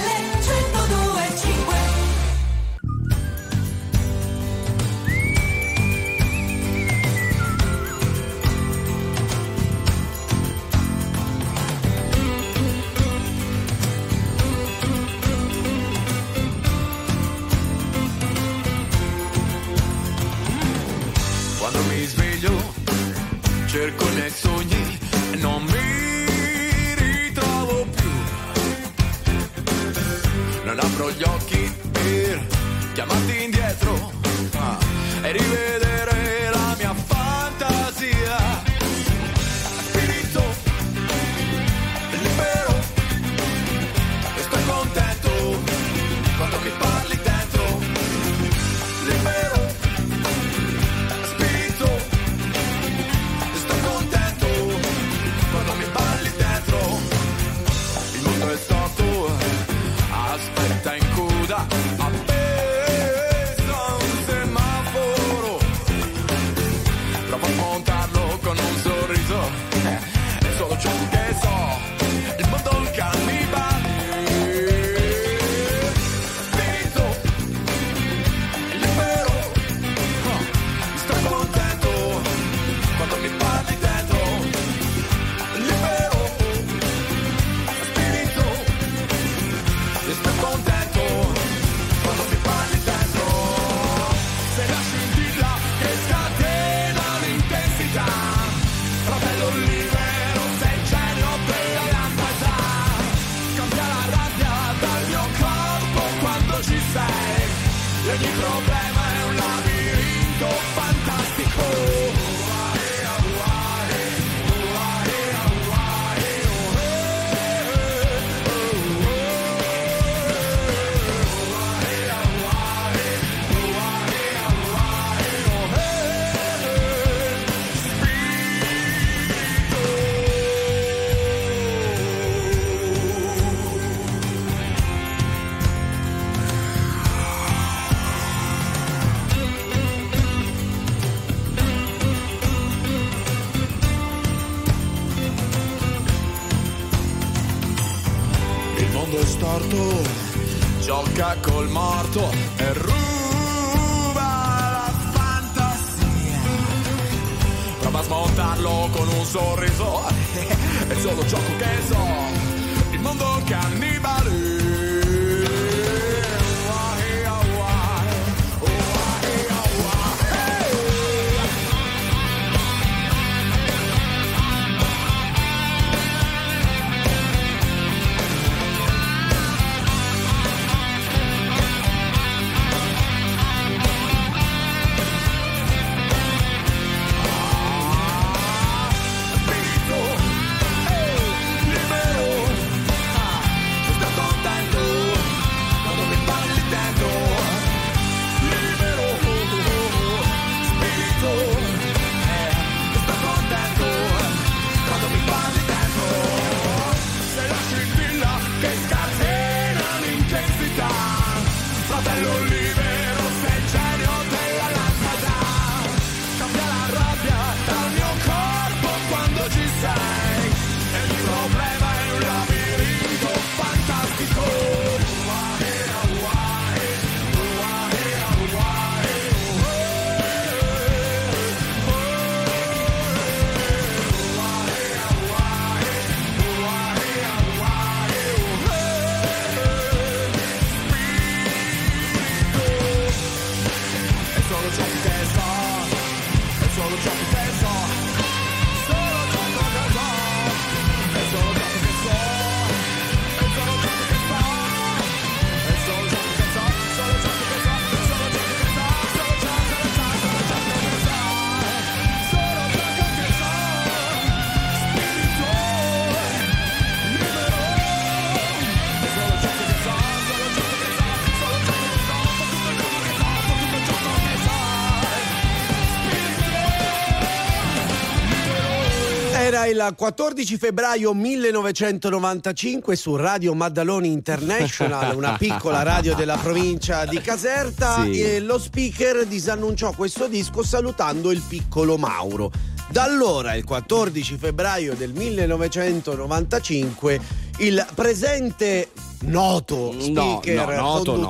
Il 14 febbraio 1995 su Radio Maddaloni International, una piccola radio della provincia di Caserta, Sì. lo speaker disannunciò questo disco salutando il piccolo Mauro. Da allora, il 14 febbraio del 1995, il presente noto No, speaker, no, noto no.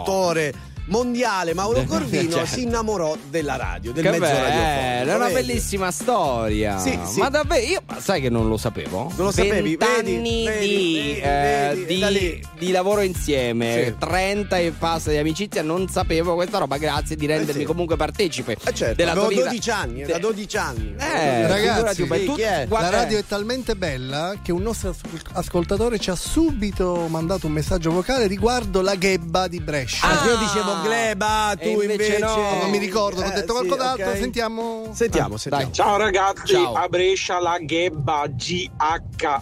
Mondiale Mauro Corvino Cioè. si innamorò della radio, del Che mezzo radiofonico. è una vedi? bellissima storia. Sì, sì. Ma davvero, io sai che non lo sapevo? Non lo sapevi? Vent'anni di, eh, di- di lavoro insieme, Sì. 30 e passa di amicizia, non sapevo questa roba, grazie di rendermi sì. comunque partecipe Eh certo, della avevo vita. 12 anni, da 12 anni. Eh, Ragazzi, tu- La radio è talmente bella che un nostro as- ascoltatore ci ha subito mandato un messaggio vocale riguardo la ghebba di Brescia. Ah, io dicevo gleba, tu E invece invece, no. non mi ricordo, ho Eh, detto sì, qualcos'altro, ok. sentiamo. Sentiamo, sentiamo. Ciao ragazzi, Ciao. a Brescia la ghebba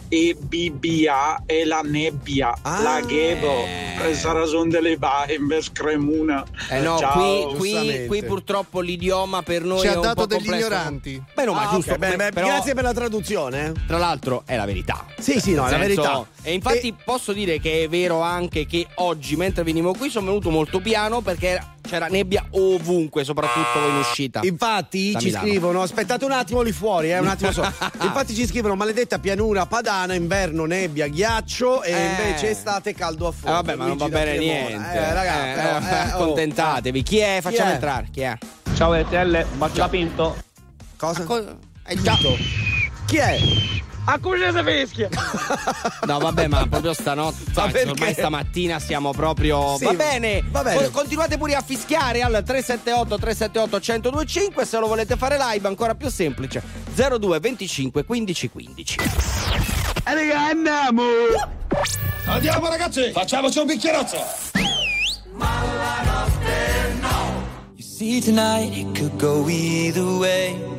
G-H-E-B-B-A è la nebbia, Ah. la ghebo, per sta ragione delle in Scremuna. Eh no, Ciao. qui, qui, qui purtroppo l'idioma per noi Ci è ha dato degli complesso. ignoranti. Beh, no, ma Ah, giusto. ok, bene, bene, però- Grazie per la traduzione. Tra l'altro è la verità. Sì, sì, no, è la verità. E infatti posso dire che è vero anche che oggi, mentre venivo qui, sono venuto molto piano perché c'era nebbia ovunque, soprattutto in uscita. Infatti Da ci Milano. scrivono, aspettate un attimo lì fuori, eh, un attimo solo. Infatti ci scrivono maledetta pianura padana, inverno nebbia, ghiaccio e Eh. invece estate caldo a Eh, fuoco. vabbè, ma non va da bene Cremona. niente. Eh, ragazzi, Eh, però, eh, oh. accontentatevi. Chi è? Facciamo è? entrare. Chi è? Ciao RTL, bacio la pinto. Cosa? È già. Chi è? A cugese fischia. No, vabbè, ma proprio stanotte. Ma perché? ormai stamattina siamo proprio. Sì, va bene. va bene. Co- continuate pure a fischiare al 378 378 1025. Se lo volete fare live, ancora più semplice. 02 25 15 15. E raga, andiamo. Andiamo ragazzi, facciamoci un bicchierozzo. Ma la notte no, See tonight it could go either way.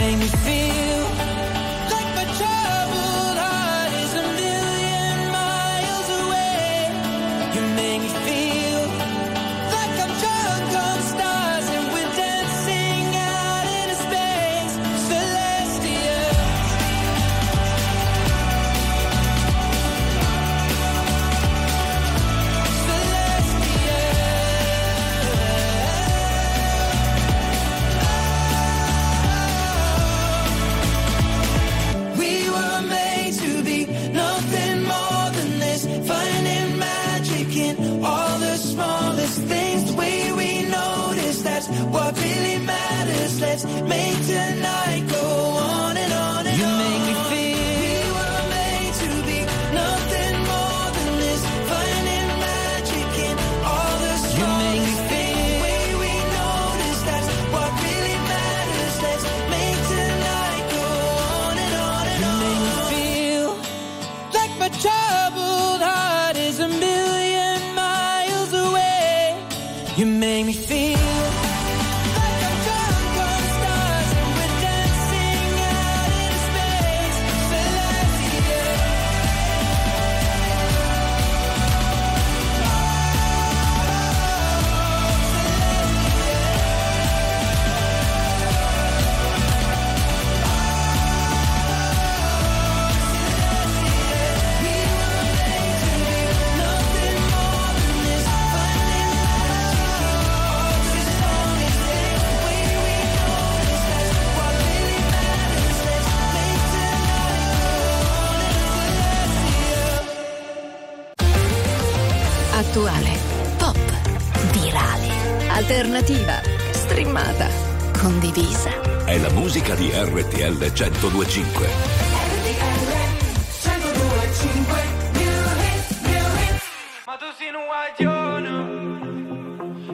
RTL 1025. Ma tu sei un guaglione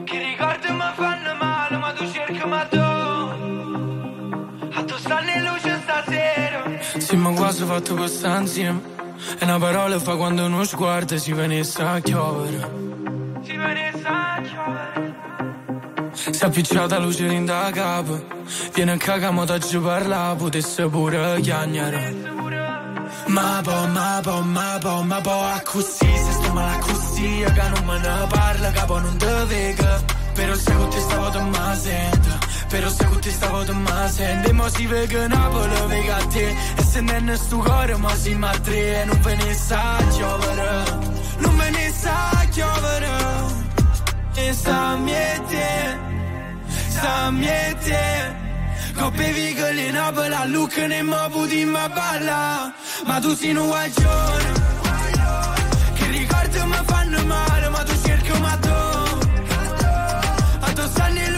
Che ricordi mi fanno male Ma tu cerchi ma tu A tu stanno in luce stasera Sì, ma quasi fatto questa insieme. E una parola fa quando uno sguardo si venisse a chiovere. Si appicciata luce in da capo. Viene a cagare, da ci parla, potesse pure chiagnare. Ma po, ma po, ma po, ma po, a così, se sto male così, che non me ne parla, capo non te vega. Però se con te stavo te ma sento, però se con te stavo te ma sento. E mo si vega Napoli, vega a te, e se non è sto cuore, ma si ma tre, e non ve ne sa chiovere, non ve ne sa chiovere. E sta sta miete. Coppe vigole in Napoli, a Lucca ne mo puti ma balla. Ma tu sei un guaglione, che ricordi mi fanno male, ma tu cerchi ma tu. A tu stanno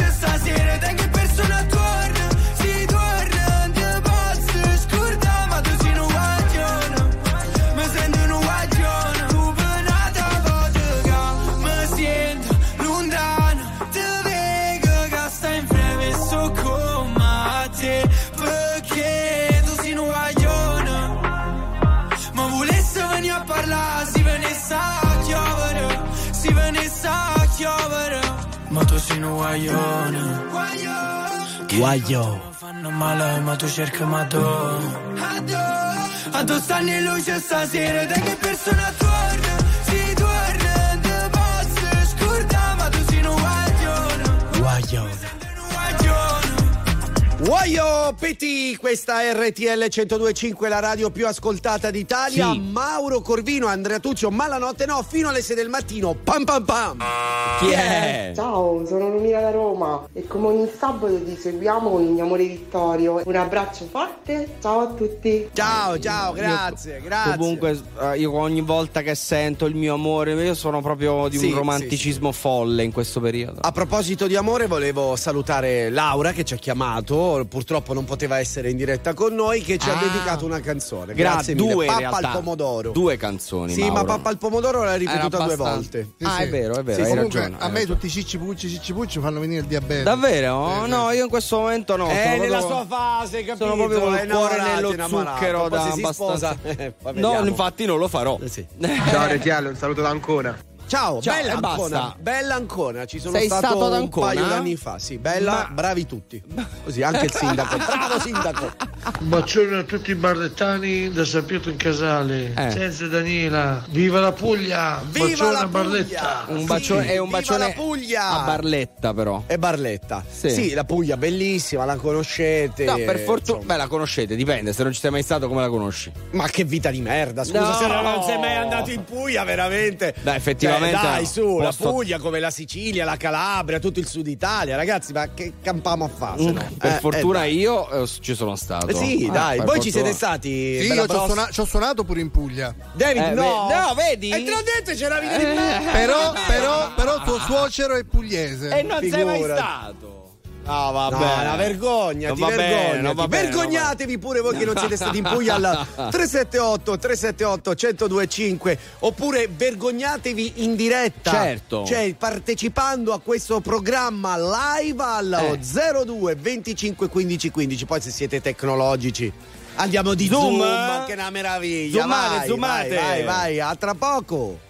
un guaglione Guaglio. Fanno male ma tu cerchi ma tu Addosso anni luce stasera Da che persona torna Si torna Ti posso scordare Ma tu sei un guaglione Guaglione. Waio Petit, questa è RTL 1025, la radio più ascoltata d'Italia. Sì. Mauro Corvino, Andrea Tuccio, ma la notte no, fino alle 6 del mattino. Pam pam pam. Chi è? Ciao, sono Lumina da Roma e come ogni sabato ti seguiamo con il mio amore Vittorio. Un abbraccio forte, ciao a tutti. Ciao, ciao, grazie, grazie. Comunque, eh, io ogni volta che sento il mio amore, io sono proprio di Sì, un romanticismo folle in questo periodo. A proposito di amore, volevo salutare Laura che ci ha chiamato. Purtroppo non poteva essere in diretta con noi, che ci ha Ah. dedicato una canzone. Gra- Grazie mille. due Pappa al pomodoro. Due canzoni. Sì, ma Mauro. Pappa al pomodoro l'ha ripetuta due volte. Ah, è vero, è vero, Sì, hai comunque, ragione. a me tutti i cicci pucci cicci pucci fanno venire il diabete. Davvero? No, io in questo momento no. È Eh, nella proprio- sua fase, capito? Sono proprio con È il cuore nello zucchero da abbastanza. sposa, eh, no, infatti non lo farò. Ciao RTL, un saluto da Ancona. Ciao, Ciao, bella e basta. Ancona, bella Ancona, ci sono Sei stato, stato ad un Ancona? paio d'anni fa, sì, bella, Ma- bravi tutti. Così anche il sindaco, bravo sindaco. Un bacione a tutti i barlettani da San Pietro in Casale. Eh. Senza Daniela. Viva la Puglia! Viva bacione la a Barletta. Un Sì, bacione, è un viva bacione la Puglia! a Barletta, però. E Barletta. Sì. Sì. la Puglia bellissima, la conoscete. No, per fortuna. Beh, la conoscete, dipende. Se non ci sei mai stato, come la conosci? Ma che vita di merda, scusa, No. se non sei mai andato in Puglia, veramente. Dai, effettivamente Cioè, dai, su, la Posto- Puglia come la Sicilia, la Calabria, tutto il sud Italia, ragazzi, ma che campamo a fare? no? Mm, Per Eh, fortuna eh, io eh, ci sono stato. dai. Sì, Ah, dai, voi ci fortuna. siete stati? Sì, io ci ho, suona- ci suonato pure in Puglia. David, Eh, no. ve- no, vedi? E te l'ho detto, c'era la vita di Eh. merda. Però, però, però tuo suocero è pugliese. E non sei mai Figurati. stato. No, va No, una vergogna, Non ti bene, va bene, Vergognatevi pure voi che non siete stati in Puglia al 378 378 1025 oppure vergognatevi in diretta. Certo. Cioè partecipando a questo programma live al Eh. 02 25 15 15. Poi se siete tecnologici andiamo di Zoom, Zoom, eh? che è una meraviglia. Zoomate, vai, zoomate. Vai, vai, vai, a tra poco.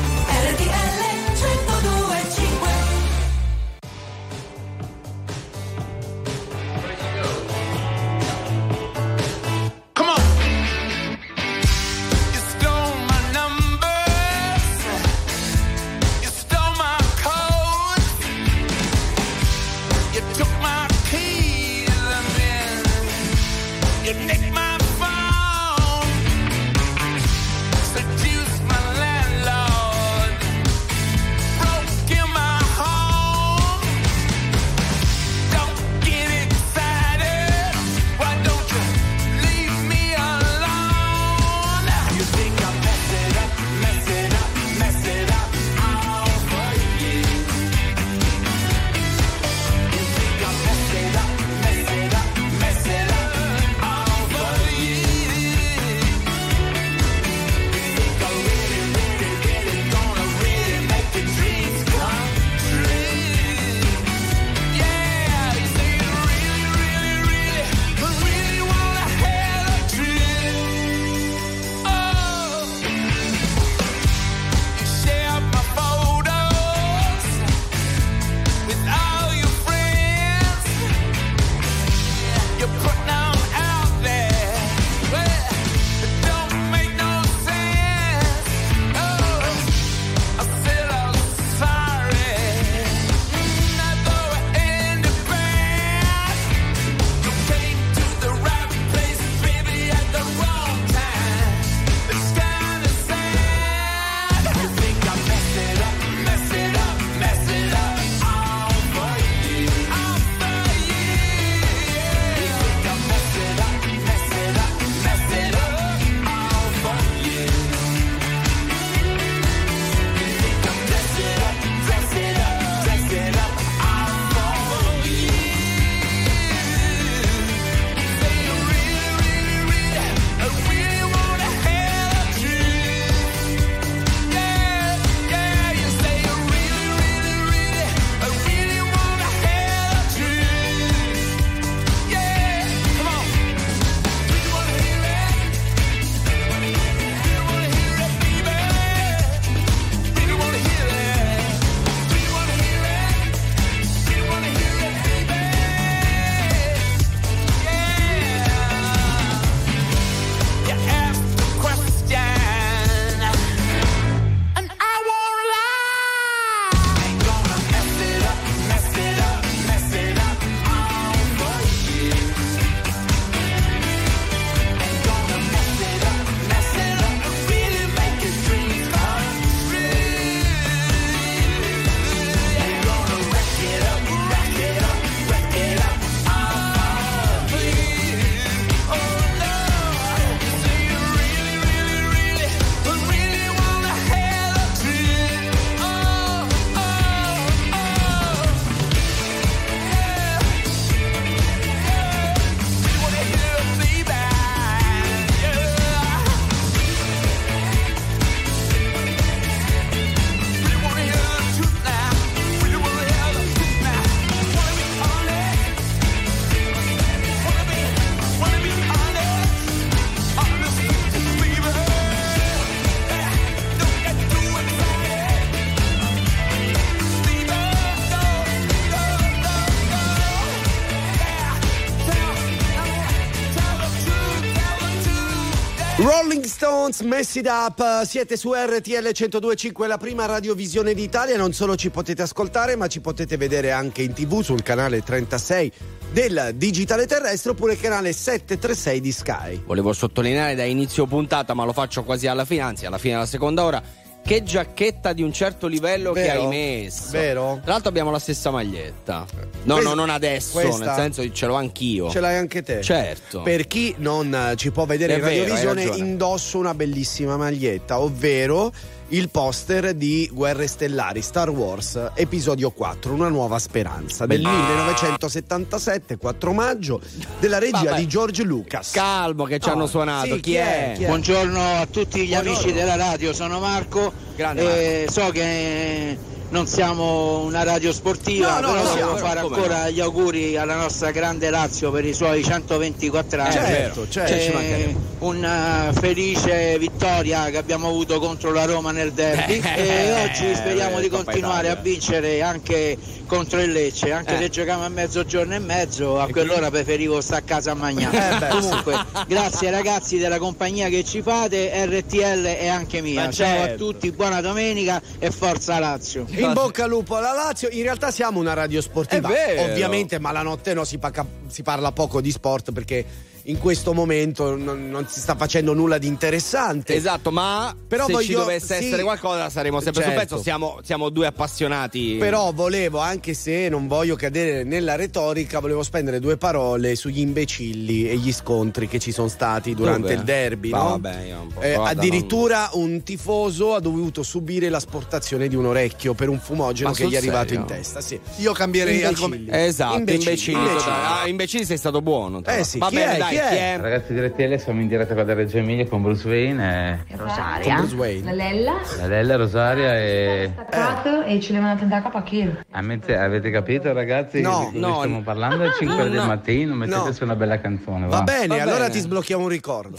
Stones, Mess It Up, siete su RTL 102.5, la prima radiovisione d'Italia, non solo ci potete ascoltare ma ci potete vedere anche in tv sul canale 36 del Digitale Terrestre oppure canale 736 di Sky. Volevo sottolineare da inizio puntata, ma lo faccio quasi alla fine, anzi alla fine della seconda ora. Che giacchetta di un certo livello che Vero? hai messo. Vero? Tra l'altro abbiamo la stessa maglietta. No, Questa- no, non adesso, questa? nel senso che ce l'ho anch'io. Ce l'hai anche te? Certo. Per chi non ci può vedere È in vero, radiovisione, indosso una bellissima maglietta, ovvero il poster di Guerre Stellari Star Wars Episodio 4, Una nuova speranza, del Bellissimo. 1977, 4 maggio, della regia Vabbè. di George Lucas. Calmo che ci hanno suonato. sì, chi, è? Buongiorno a tutti gli amici della radio, sono Marco. Grande Eh, so che non siamo una radio sportiva, No, no, però no, fare ancora gli auguri alla nostra grande Lazio per i suoi 124 anni. Certo, certo, Eh, ci mancherebbe. una felice vittoria che abbiamo avuto contro la Roma nel derby Eh, e oggi speriamo eh, di continuare a vincere anche contro il Lecce, anche Eh. se giochiamo a mezzogiorno e mezzo, a E quell'ora preferivo stare a casa a mangiare. Eh, Comunque, grazie ragazzi della compagnia che ci fate, RTL e anche mia. Ma Ciao a certo. tutti, buona domenica e forza Lazio. In bocca al lupo alla Lazio, in realtà siamo una radio sportiva, È ovviamente, ma la notte no, si, paca- si parla poco di sport perché in questo momento non, non si sta facendo nulla di interessante. Esatto, ma Però se ci voglio- dovesse sì. essere qualcosa saremo sempre sul Certo. pezzo. Siamo, siamo due appassionati. Però volevo, anche se non voglio cadere nella retorica, volevo spendere due parole sugli imbecilli e gli scontri che ci sono stati durante Dove? il derby. Ma no? vabbè, io un po'- Eh, addirittura un tifoso ha dovuto subire l'asportazione di un orecchio per un fumogeno Ma che gli è sul arrivato serio? in testa. Sì. Io cambierei Imbecilli. Esatto, imbecilli. Imbecilli. Ah, imbecilli sei stato buono. Eh sì, Va chi bene, è? dai, Chi è? chi? Ragazzi di RTL siamo in diretta con la Reggio Emilia con Bruce Wayne e Rosaria, Bruce Wayne. la Lella, la Lella Rosaria e... staccato e ci levano tanta capa che Avete, avete capito ragazzi No, di no. stiamo parlando? Alle 5 del no, mattino mettete no. su una bella canzone. Va, Va bene, Va allora bene. ti sblocchiamo un ricordo.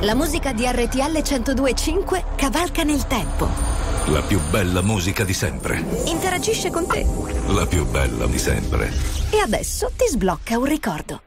La musica di RTL 1025 cavalca nel tempo. La più bella musica di sempre. Interagisce con te. La più bella di sempre. E adesso ti sblocca un ricordo.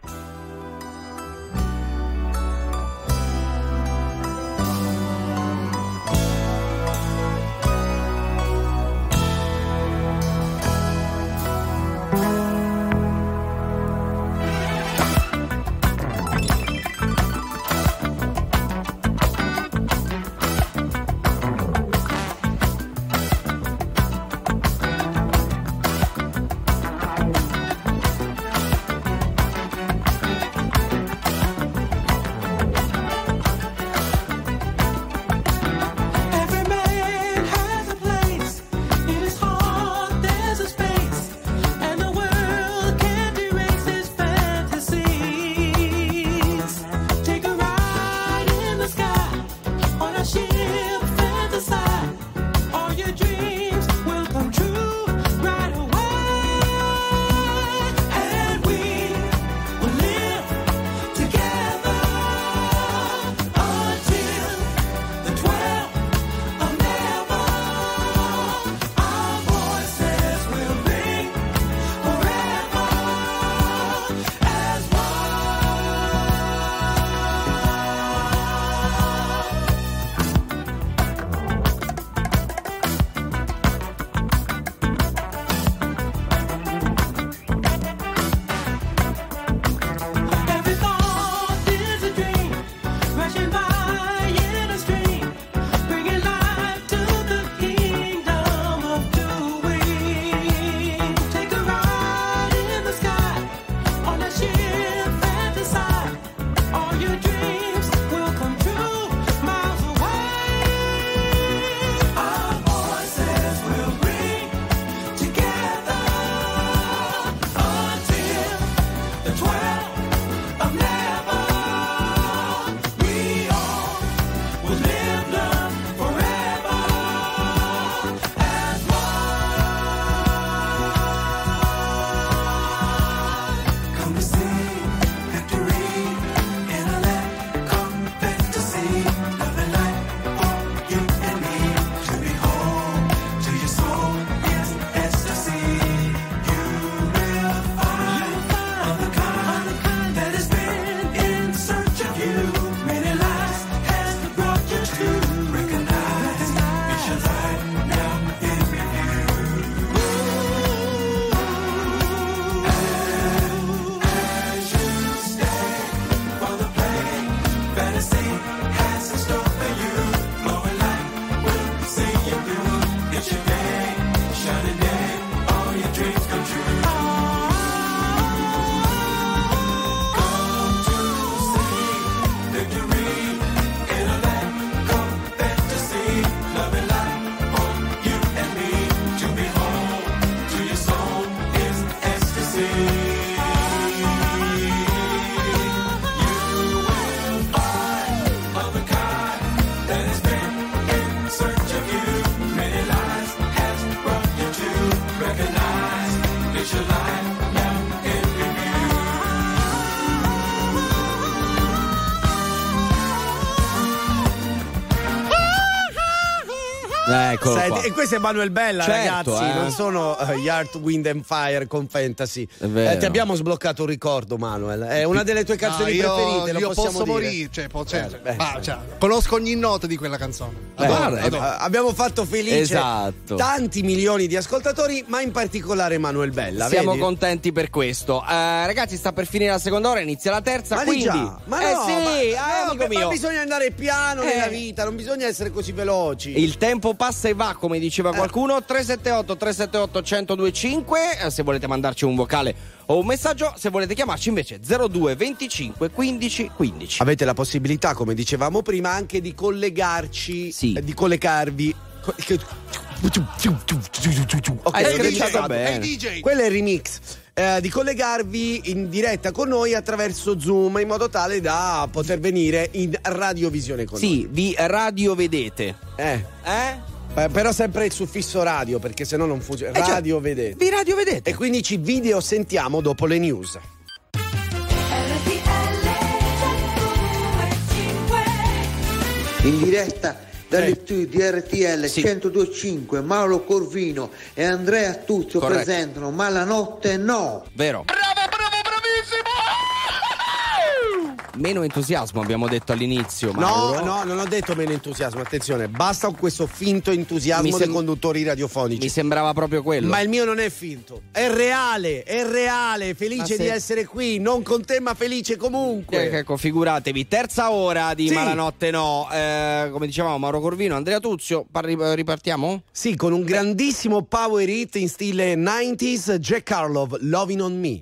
Eccolo Senti, qua. e questo è Manuel Bella, Certo, ragazzi. eh. Non sono uh, Yard, Wind and Fire con Fantasy. Eh, ti abbiamo sbloccato un ricordo, Manuel. È una delle tue canzoni No, io, preferite. Lo io possiamo posso dire. morire, cioè, po- cioè, Eh, beh, ma, cioè, conosco ogni nota di quella canzone. Eh, Adoro, eh, adoro. eh, abbiamo fatto felice Esatto. tanti milioni di ascoltatori, ma in particolare Manuel Bella. Siamo vedi? contenti per questo. Eh, ragazzi, sta per finire la seconda ora, inizia la terza. Ma di quindi, già, ma eh no, sì, ma, amico ma mio. bisogna andare piano Eh. nella vita, non bisogna essere così veloci. Il tempo passa e va, come diceva Eh. qualcuno. 378 378 1025. eh, Se volete mandarci un vocale o un messaggio, se volete chiamarci invece 02 25 15 15. Avete la possibilità, come dicevamo prima, anche di collegarci, eh, di collegarvi. Co- che- Ok, Hai registrato. bene. Eh, Quello è il remix. Eh, di collegarvi in diretta con noi attraverso Zoom in modo tale da poter venire in radiovisione con Sì, vi radio vedete. noi. Eh. Eh? Eh, Però sempre il suffisso radio, perché sennò non funziona. Eh, cioè, Radio vedete. Vi radio vedete. E quindi ci video sentiamo dopo le news. In diretta dagli studi di RTL 1025 Mauro Corvino e Andrea Tuzio Corretto. presentano Ma la notte no. Vero. Meno entusiasmo abbiamo detto all'inizio, No, Mauro. no, non ho detto meno entusiasmo, attenzione, basta con questo finto entusiasmo sem- dei conduttori radiofonici. Mi sembrava proprio quello. Ma il mio non è finto, è reale, è reale, felice Ah, di essere qui, non con te ma felice comunque. Eh, Ecco, figuratevi, terza ora di Sì. Malanotte No. Eh, come dicevamo, Mauro Corvino, Andrea Tuzio. Parli- ripartiamo? Sì, con un grandissimo power hit in stile 90s, Jack Harlow, Loving on Me.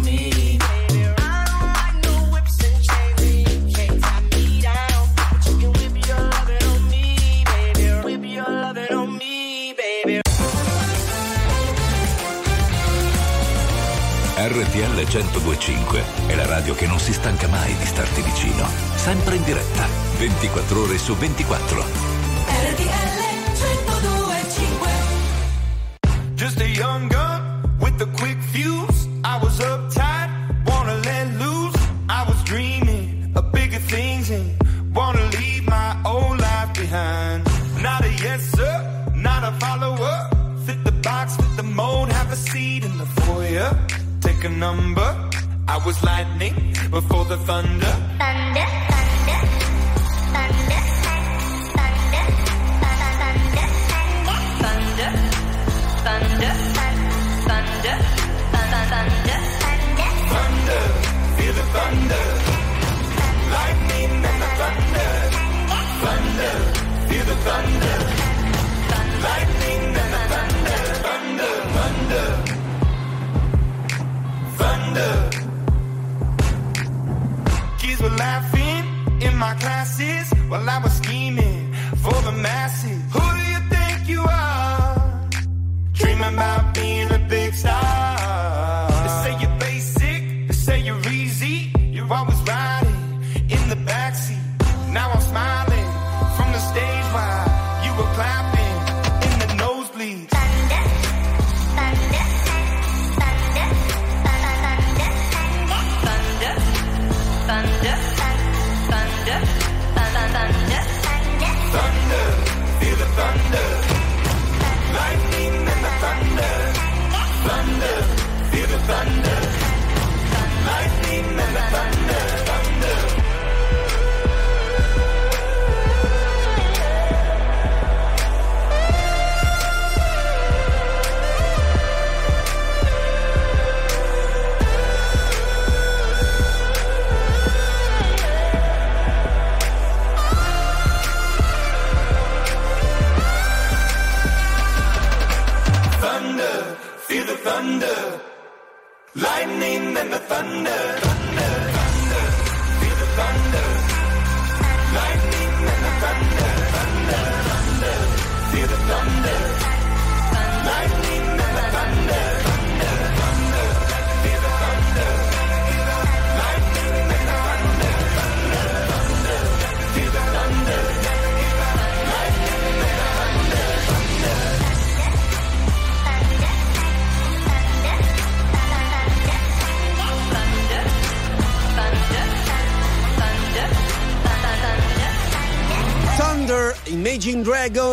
me. RTL 1025 è la radio che non si stanca mai di starti vicino. Sempre in diretta, 24 ore su 24. Just a young gun with a quick fuse. I was uptight, wanna let loose. I was dreaming of bigger things and wanna leave my old life behind. Not a yes sir, not a follower. Fit the box, fit the mold, have a seat in the foyer. pick a number. I was lightning before the thunder. Thunder, thunder, thunder, thunder, thunder, thunder, thunder, thunder, thunder, thunder, thunder. Thunder, thunder, thunder. Lightning and the thunder, thunder, thunder thunder. Kids were laughing in my classes while I was scheming for the masses. Who do you think you are? Dreaming about being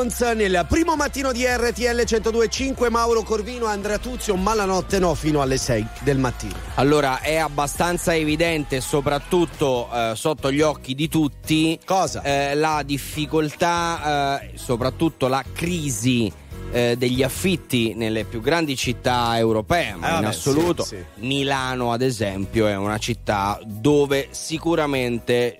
Dragons nel primo mattino di RTL 102.5 Mauro Corvino Andrea Tuzio malanotte no fino alle 6 del mattino Allora, è abbastanza evidente, soprattutto eh, sotto gli occhi di tutti, eh, la difficoltà, eh, soprattutto la crisi eh, degli affitti nelle più grandi città europee, ma Ah, in beh, assoluto. sì, sì. Milano, ad esempio, è una città dove sicuramente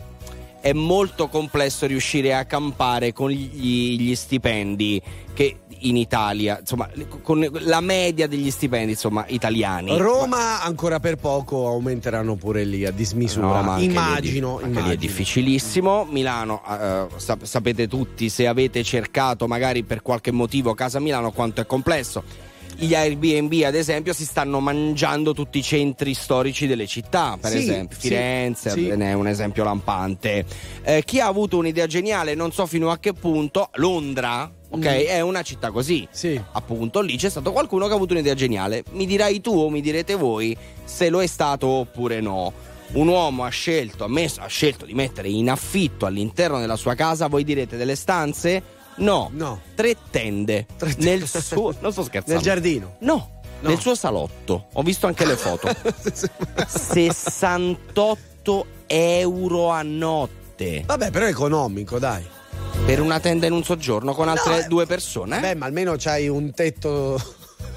è molto complesso riuscire a campare con gli, gli stipendi che in Italia, insomma, con la media degli stipendi, insomma, italiani. Roma ancora per poco aumenteranno pure lì a dismisura No, ma anche lì immagino, lì è immagino. difficilissimo. Milano, eh, sap- sapete tutti, se avete cercato magari per qualche motivo casa Milano, quanto è complesso. Gli Airbnb, ad esempio, si stanno mangiando tutti i centri storici delle città, per Sì, esempio. sì, Firenze sì. ne è un esempio lampante. Eh, chi ha avuto un'idea geniale, non so fino a che punto, Londra. Ok, Mm. è una città così. Appunto, lì c'è stato qualcuno che ha avuto un'idea geniale. Mi dirai tu o mi direte voi se lo è stato oppure no. Un uomo ha scelto, ha, messo- ha scelto di mettere in affitto all'interno della sua casa, voi direte delle stanze? No. No. Tre tende. Nel suo. Non sto scherzando. Nel giardino? No. Nel suo salotto. Ho visto anche le foto. 68 euro a notte. Vabbè, però è economico, dai. Per una tenda in un soggiorno con altre due persone? Beh, ma almeno c'hai un tetto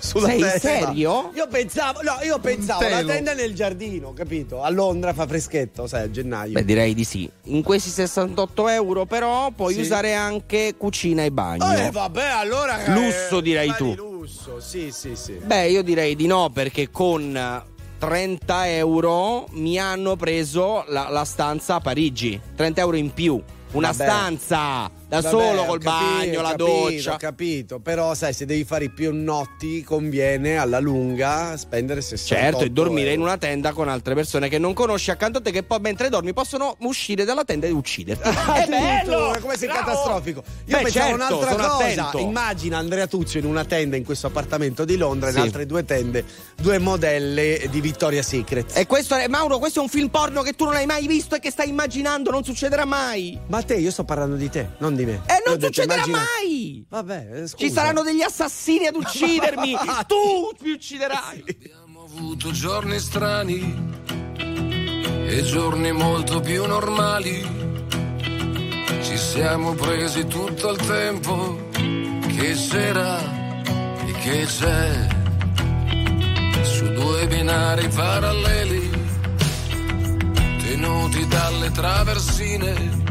sulla Sei testa. serio? Io pensavo, no, io pensavo la tenda nel giardino, capito? A Londra fa freschetto, sai, a gennaio. Beh, direi di sì. In questi 68 euro, però, puoi Sì. usare anche cucina e bagno. Eh, vabbè, allora. eh, Lusso, direi ma tu. di lusso, sì, sì, sì. Beh, io direi di no, perché con 30 euro mi hanno preso la, la stanza a Parigi. 30 euro in più. Una Vabbè. stanza da Vabbè, solo col capito, bagno, la capito, doccia. Ho capito, però sai, se devi fare più notti conviene alla lunga spendere 60 Certo, e dormire in una tenda con altre persone che non conosci accanto a te, che poi mentre dormi possono uscire dalla tenda e ucciderti. È bello! come sei Bravo! catastrofico. Io Beh, pensavo certo, un'altra cosa. attento. Immagina Andrea Tuzio in una tenda in questo appartamento di Londra Sì. in altre due tende, due modelle di Victoria's Secret. E questo è, Mauro, questo è un film porno che tu non hai mai visto e che stai immaginando, non succederà mai. Ma te, io sto parlando di te, non di me. E non detto, succederà immagina- mai! Vabbè, eh, scusa. Ci saranno degli assassini ad uccidermi! tu mi ucciderai! avuto giorni strani e giorni molto più normali. Ci siamo presi tutto il tempo che c'era e che c'è su due binari paralleli tenuti dalle traversine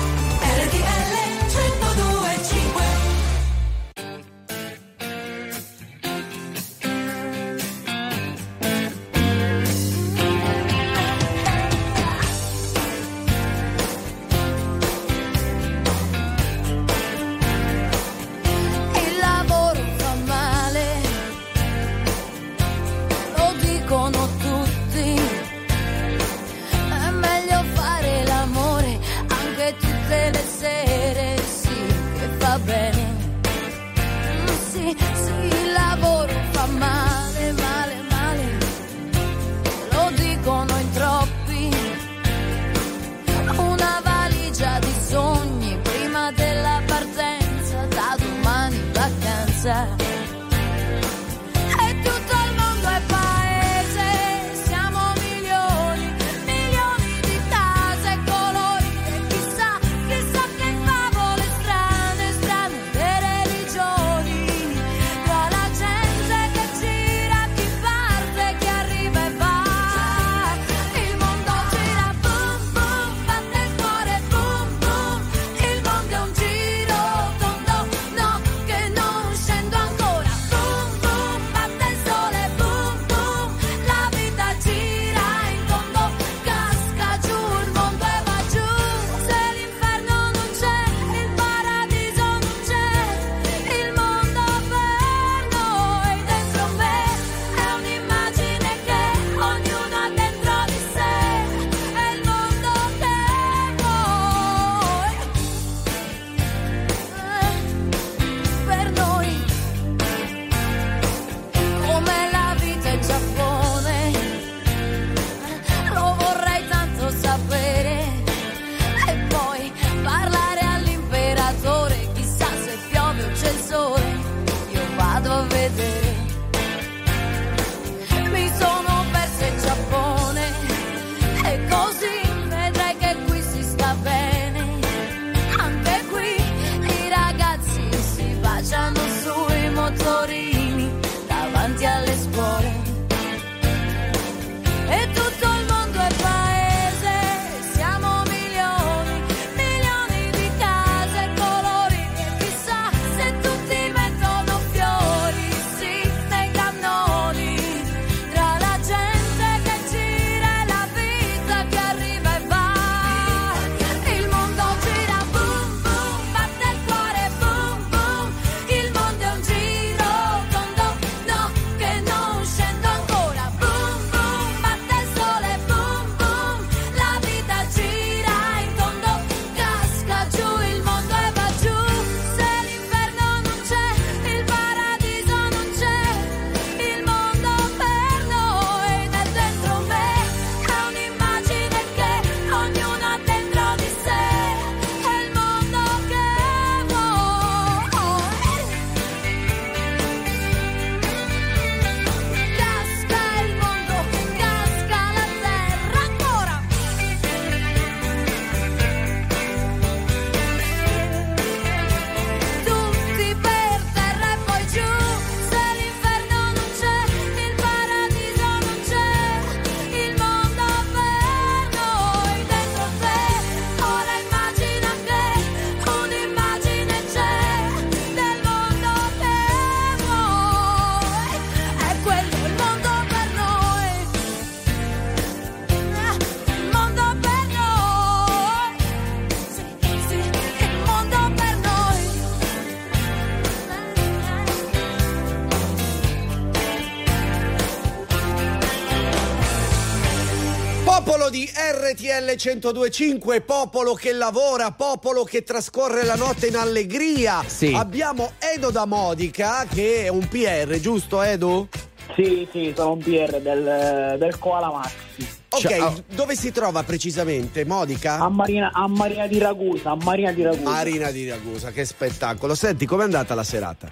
RTL 1025, popolo che lavora, popolo che trascorre la notte in allegria. Sì. Abbiamo Edo da Modica che è un PR, giusto Edo? Sì, sì, sono un PR del, del Koala Maxi. Ok, Ciao. oh. dove si trova precisamente? Modica? A Marina, a Marina di Ragusa, a Marina di Ragusa. Marina di Ragusa, che spettacolo. Senti, com'è andata la serata?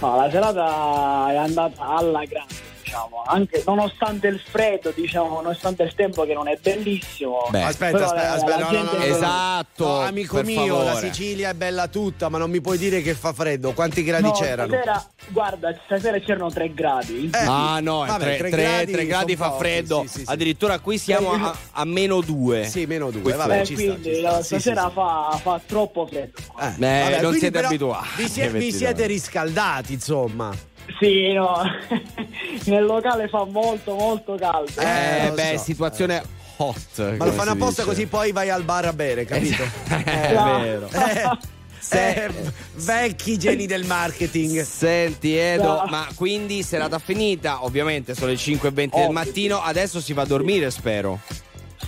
No, la serata è andata alla grande, diciamo, anche nonostante il freddo, diciamo, nonostante il tempo che non è bellissimo. Beh. Aspetta, Però aspetta, la- aspetta, la no, no, no. Esatto, No, amico mio, la favore. Sicilia è bella tutta, ma non mi puoi dire che fa freddo. Quanti gradi No, c'erano? stasera, guarda, stasera c'erano 3 gradi. Eh, Ah no, vabbè, 3 tre gradi, gradi gradi son fa pochi, freddo. sì, sì, sì. Addirittura qui siamo a, a meno 2. Sì, meno due, vabbè, Eh, quindi sta. la- sì, stasera sì. Fa, fa troppo freddo. Eh, Eh, vabbè, non siete abituati, Vi, siete riscaldati, insomma. Sì, no, nel locale fa molto molto caldo. Eh, lo beh, so. situazione hot. Ma lo fanno apposta dice. così poi vai al bar a bere, capito? È No. vero. Eh, eh, vecchi geni del marketing. Senti Edo, No. ma quindi serata finita, ovviamente sono le 5.20 del Ovvio, mattino, adesso si va a dormire spero.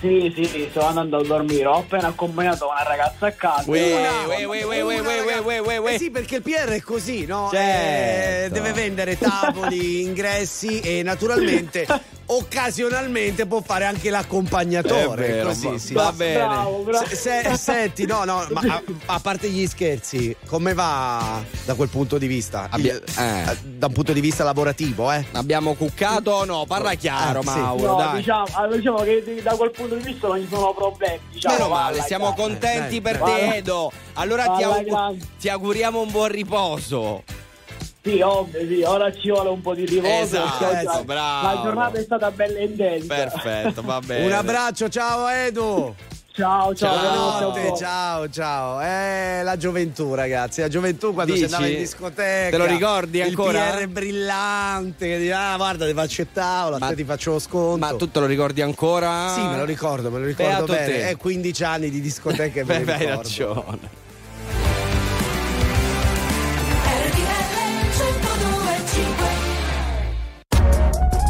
Sì, sì, sì, sto andando a dormire. Ho appena accompagnato una ragazza a casa. Uè, uè, uè, uè, uè, Una uè, raga- uè, uè, uè. Eh sì, perché il PR è così, no? Certo. Eh, deve vendere tavoli, ingressi e naturalmente occasionalmente può fare anche l'accompagnatore. È vero, così, va- sì. va bene. Bravo, bravo. Se- se- senti, no, no, ma a, a parte gli scherzi, come va da quel punto di vista? Abbia- Il- eh. Da un punto di vista lavorativo, eh? Abbiamo cuccato o no? Parla chiaro, Eh, sì. Mauro, No, dai. diciamo, allora, diciamo che da quel punto di vista non ci sono problemi. Diciamo, Meno male, siamo contenti dai, per te, Edo. Allora ti auguriamo un buon riposo. Sì, ovvio, sì, ora ci vuole un po' di riposo. Esatto, oggi bravo. La giornata è stata bella intensa. Perfetto, va bene. Un abbraccio, ciao Edu! Ciao, ciao, Ciao. ciao, ciao. Eh, la gioventù, ragazzi. La gioventù quando Dici? si andava in discoteca. Te lo ricordi ancora? Il PR brillante che diceva, ah, guarda, ti faccio il tavolo, Ma- te ti faccio lo sconto. Ma tu te lo ricordi ancora? Sì, me lo ricordo, me lo ricordo Beato bene. te. È 15 anni di discoteca e me Beh, lo hai ricordo. ragione.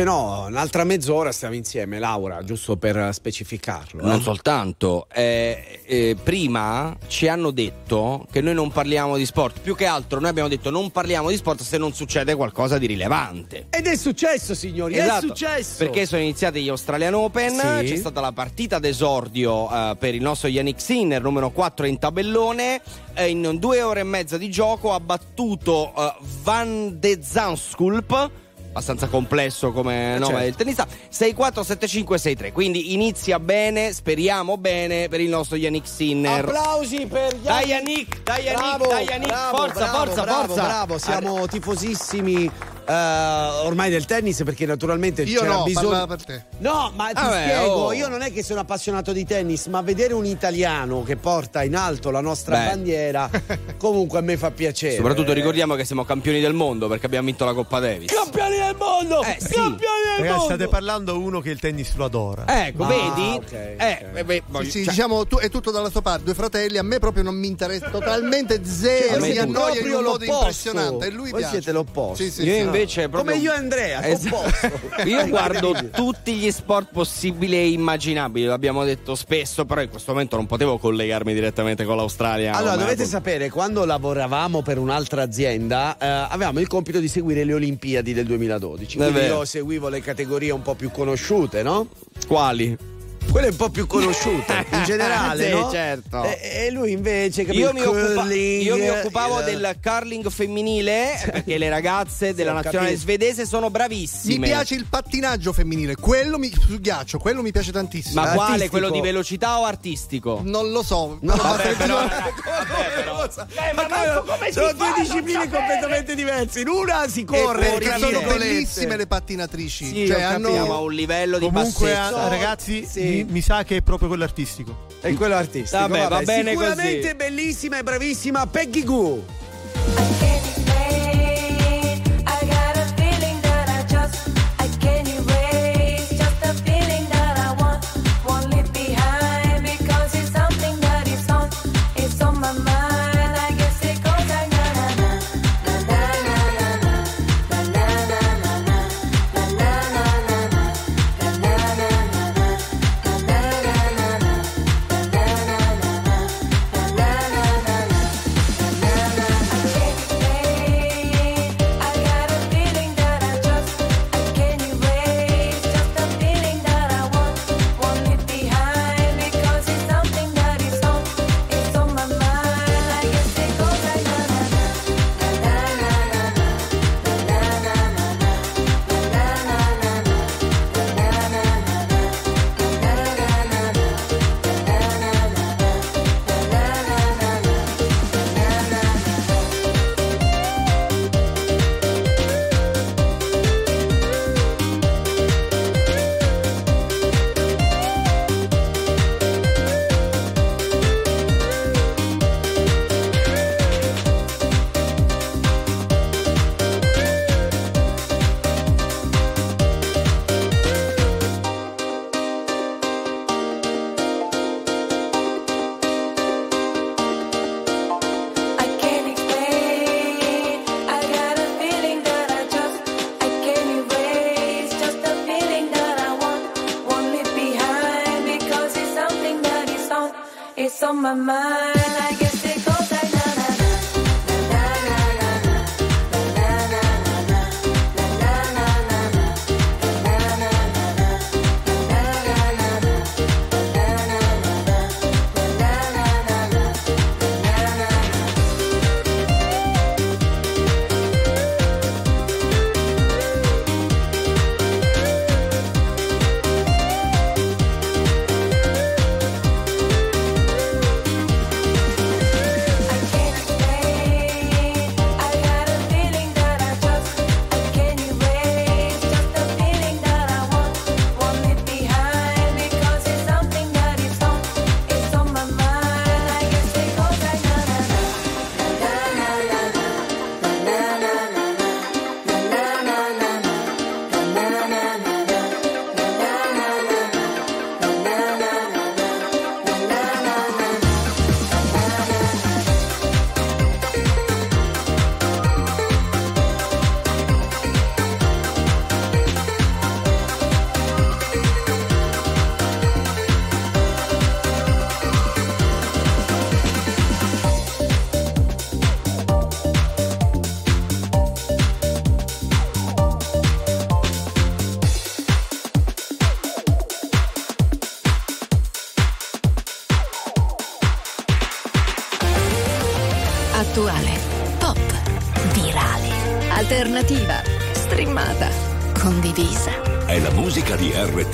Invece no, un'altra mezz'ora stiamo insieme, Laura, giusto per specificarlo. Non eh. soltanto, eh, eh, prima ci hanno detto che noi non parliamo di sport, più che altro noi abbiamo detto non parliamo di sport se non succede qualcosa di rilevante. Ed è successo, signori, è Esatto, successo. Perché sono iniziati gli Australian Open, Sì. c'è stata la partita d'esordio eh, per il nostro Yannick Sinner, numero 4 in tabellone. in due ore e mezza di gioco ha battuto eh, Van de Zandschulp. Abbastanza complesso come nome certo. del tennista 6-4, 7-5, 6-3 Quindi inizia bene, speriamo bene per il nostro Yannick Sinner Applausi per Yannick. Dai Yannick, dai Yannick, Bravo, dai Yannick, bravo, forza, bravo, forza, bravo, forza Bravo, siamo tifosissimi eh, ormai del tennis perché naturalmente Io c'era no, bisogno. per te. No, ma ti Vabbè, spiego, oh. io non è che sono appassionato di tennis, ma vedere un italiano che porta in alto la nostra Beh. bandiera comunque a me fa piacere. Soprattutto ricordiamo che siamo campioni del mondo perché abbiamo vinto la Coppa Davis. Campioni del mondo! Eh, sì. Campioni del Ragazzi, mondo! state parlando uno che il tennis lo adora. Ecco, Ah, vedi? ok, eh, ok. eh, beh, Sì, sì, cioè, diciamo, tu, è tutto dalla sua parte, due fratelli, a me proprio non mi interessa totalmente Cioè, zero, mi annoia in proprio un modo l'opposto. impressionante e lui Voi piace. siete l'opposto. Sì, sì, io sì. Invece proprio Come io e Andrea, Esatto. Io guardo tutti gli sport possibili e immaginabili, l'abbiamo detto spesso, però in questo momento non potevo collegarmi direttamente con l'Australia. Allora, dovete sapere, quando lavoravamo per un'altra azienda, eh, avevamo il compito di seguire le Olimpiadi del 2012. È Quindi io seguivo le categorie un po' più conosciute, no? Quali? Quelle un po' più conosciute in generale, Sì, no? certo. E, e lui invece, capito, Io mi, occupa- curling, io mi occupavo il- del curling femminile perché le ragazze della ho nazionale capito. svedese sono Mi bravissime. piace il pattinaggio femminile, quello mi, su ghiaccio, quello mi piace tantissimo. Ma quale? Artistico. Quello di velocità o artistico? Non lo so. No, però vabbè, però, no, Eh, ma come sono due discipline completamente diverse. In una si corre, perché sono bellissime le pattinatrici. Sì, cioè, hanno ma a un livello di Comunque, bassezza. ah, ragazzi, Sì. Mi, mi sa che è proprio quello artistico. E quello artistico. Vabbè, va bene Sicuramente così. bellissima e bravissima Peggy Goo.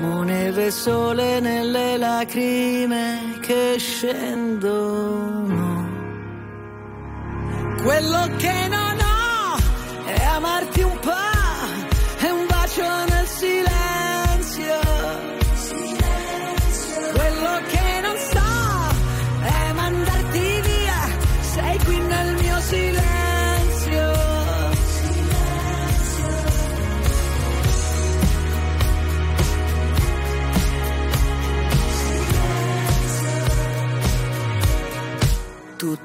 Siamo neve sole nelle lacrime che scendono.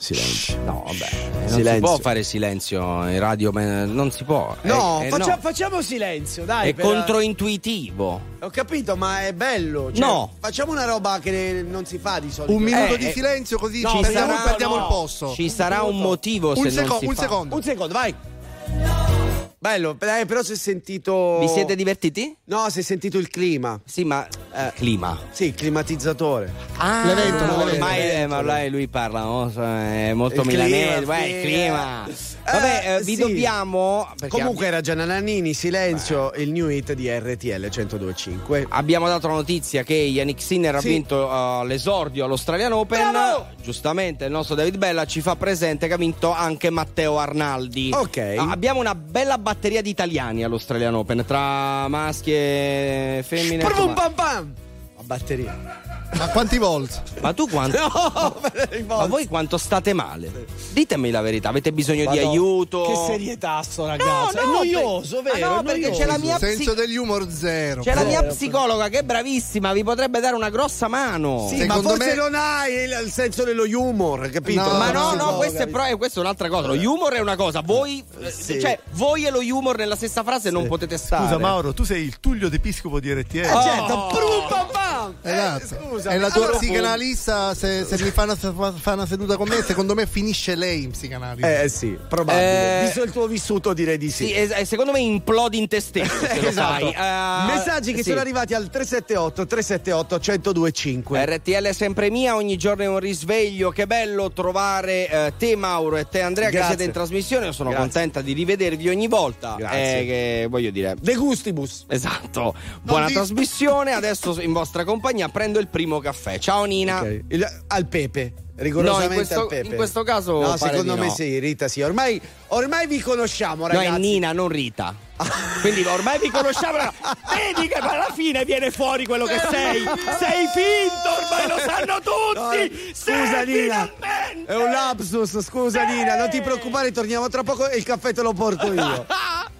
Silenzio. No, vabbè. Non si Silenzio. può fare silenzio in radio, non si può. No, Eh, eh, faccia- no. facciamo silenzio, dai. È per- controintuitivo. Ho capito, ma è bello. cioè, No. Facciamo una roba che non si fa di solito. Un minuto Eh, di eh, silenzio così no, ci perdiamo, sarà- perdiamo no. il posto. Ci sarà un motivo se Un, non seco- si un fa. secondo. Un secondo, vai. Bello, eh, però si è sentito. Vi siete divertiti? No, si è sentito il clima. Sì, ma Eh. clima. Sì, il climatizzatore. Ah, L'evento, l'evento. ormai eh, ma ormai lui parla, no? è molto Il milanese, clima, beh, sì, il clima. Vabbè, Eh, eh, vi sì. dobbiamo Comunque era Gianna Nannini, silenzio, il new hit di RTL 1025. Abbiamo dato la notizia che Yannick Sinner ha Sì. vinto uh, l'esordio all'Australian Open. Bravo! Giustamente il nostro David Bella ci fa presente che ha vinto anche Matteo Arnaldi. Ok. Ah, abbiamo una bella batteria di italiani all'Australian Open tra maschi e femmine. Prum pam pam! A batteria. Ma quanti volt? Ma tu quanto. No, Ma voi quanto state male? Ditemi la verità, avete bisogno di Madonna, aiuto? Che serietà sto ragazzo. No, no, è noioso, per- vero? Ah, no, perché noioso. c'è la mia Senso psi- degli humor zero. C'è la mia Zero. psicologa che è bravissima, vi potrebbe dare una grossa mano. Sì, Secondo ma forse me- non hai il, il senso dello humor, capito? No, Ma no, no, questo è, pro- eh, questo è un'altra cosa. Lo humor è una cosa, voi, eh, Sì. cioè, voi e lo humor nella stessa frase non potete stare. Scusa Mauro, tu sei il Tullio d'Episcopo di RTL. Eh, certo, prum pam pam! Eh, Esatto. Scusa. e la tua Allora, psicanalista, se, se mi fa una, fa una seduta con me, secondo me finisce lei in psicanalisi. Eh sì, probabile. Eh, Visto il tuo vissuto direi di sì. Sì, es- eh, secondo me implodi in te stesso se lo Esatto. Eh, Messaggi che sì. sono arrivati al 378 378 1025. RTL è sempre mia, ogni giorno è un risveglio. Che bello trovare eh, te, Mauro, e te, Andrea, Grazie. che siete in trasmissione. Io sono Grazie. contenta di rivedervi ogni volta. Grazie. Eh, che voglio dire. De gustibus. Esatto, buona di- trasmissione. Adesso in vostra compagnia prendo il primo caffè. Ciao Nina. Ok. Il- al pepe. No, Rigorosamente in questo- al pepe. in questo caso No, secondo me no. sì, Rita sì. Ormai, ormai vi conosciamo, No, ragazzi. è Nina, non Rita. Quindi ormai vi conosciamo. Vedi che alla fine viene fuori quello che sei. Sei finto, ormai lo sanno tutti. Scusa Sei Nina, finalmente! è un lapsus, scusa Nina, non ti preoccupare, torniamo tra poco e il caffè te lo porto io.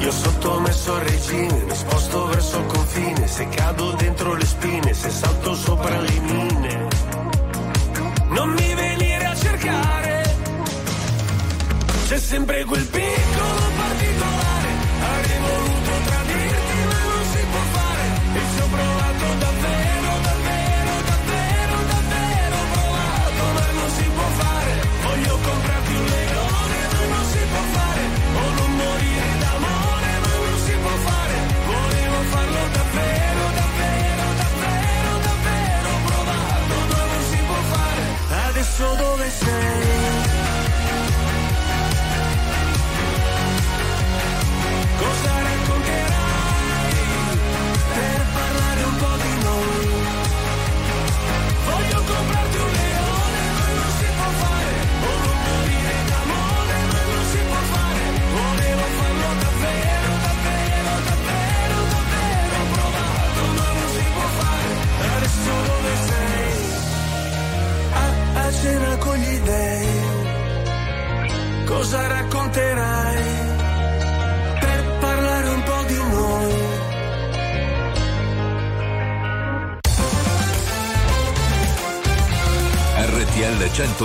Io sottomesso al regime, mi sposto verso il confine, se cado dentro le spine, se salto sopra le mine. Non mi venire a cercare, c'è sempre quel piccolo particolare. Avrei voluto tradirti,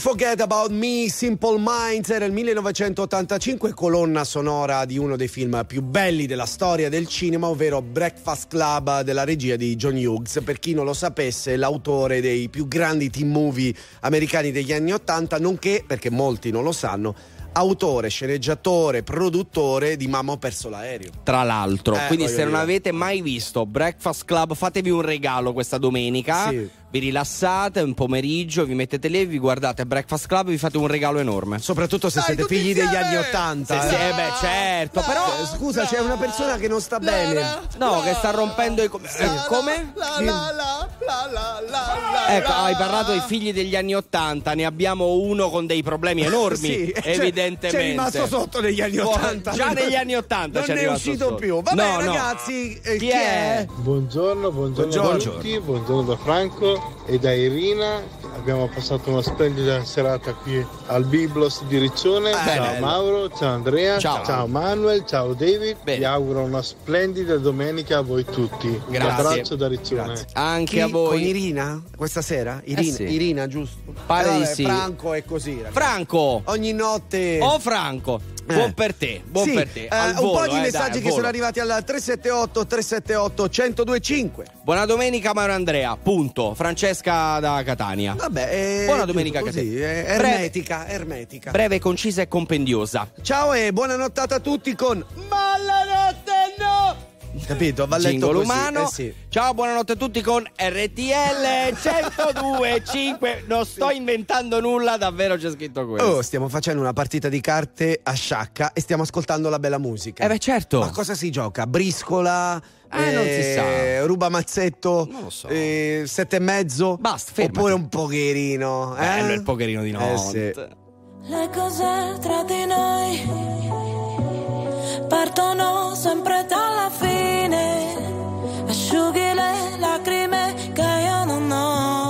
Forget About Me, Simple Minds era il 1985, colonna sonora di uno dei film più belli della storia del cinema, ovvero Breakfast Club della regia di John Hughes. Per chi non lo sapesse, l'autore dei più grandi team movie americani degli anni 80, nonché, perché molti non lo sanno, autore, sceneggiatore, produttore di Mamma ho perso l'aereo. Tra l'altro, Eh, quindi se non avete mai visto Breakfast Club, fatevi un regalo questa domenica. Sì. Vi rilassate un pomeriggio, vi mettete lì, vi guardate Breakfast Club e vi fate un regalo enorme. Soprattutto se siete figli degli anni 80. Sì, sì, eh, beh, certo, però Eh, Scusa, c'è una persona che non sta bene. No, che sta rompendo i com- eh, come? Ecco, hai parlato dei figli degli anni 80, ne abbiamo uno con dei problemi enormi, Sì, cioè, evidentemente. c'è rimasto sotto negli anni Oh, 80. Già negli anni 80 Non ne è uscito sotto. più. Vabbè, No, no. ragazzi, eh, Chi è? Buongiorno, buongiorno, a Buongiorno. tutti, buongiorno da Franco e da Irina. Abbiamo passato una splendida serata qui al Biblos di Riccione. ciao bello. Mauro, ciao Andrea, Ciao. Manuel, ciao David. Bene. Vi auguro una splendida domenica a voi tutti. Un Grazie. abbraccio da Riccione. Anche Chi? a voi. Con Irina? Questa sera? Irina, sì. Irina giusto? Pare Eh, di vabbè, sì. Franco è così, ragazzi. Franco! Ogni notte. Oh Franco, buon per te, buon Sì, per te. eh, Al un volo, po' di eh, messaggi dai, che volo. sono arrivati al 378 378 1025. Buona domenica Mauro Andrea, punto. Francesca da Catania. Vabbè, eh, Buona domenica così, te. eh, Breve- ermetica, ermetica. Breve, concisa e compendiosa. Ciao e buona nottata a tutti con Malanotte no! Capito? Va letto Jingle così, umano. eh sì. Ciao, buonanotte a tutti con RTL 102.5. Non sto inventando nulla, davvero c'è scritto questo. Oh, stiamo facendo una partita di carte a sciacca e stiamo ascoltando la bella musica. Eh beh, certo. Ma cosa si gioca? Briscola? Eh, non si sa. Ruba mazzetto? Non lo so. eh, sette e mezzo? Basta, fermati. Oppure un pocherino? Eh? Bello il pokerino di Eh, notte. sì. Le cose tra di noi partono sempre dalla fine. Asciughi le lacrime che io non ho,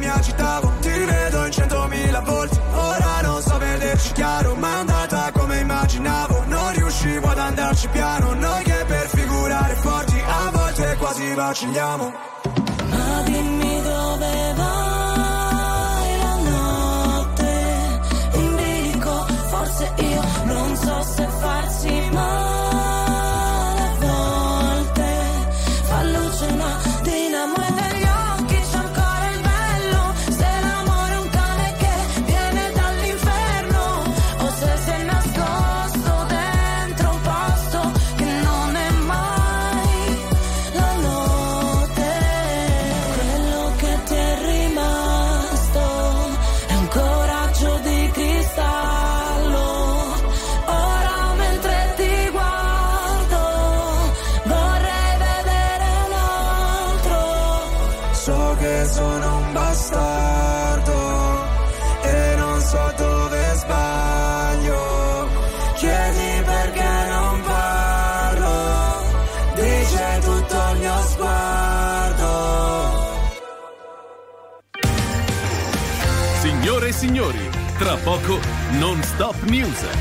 mi agitavo Ti rivedo in centomila volti. Ora non so vederci chiaro Ma è andata come immaginavo. Non riuscivo ad andarci piano Noi che per figurare forti A volte quasi vacilliamo. Ma dimmi dove vai tra poco non stop news.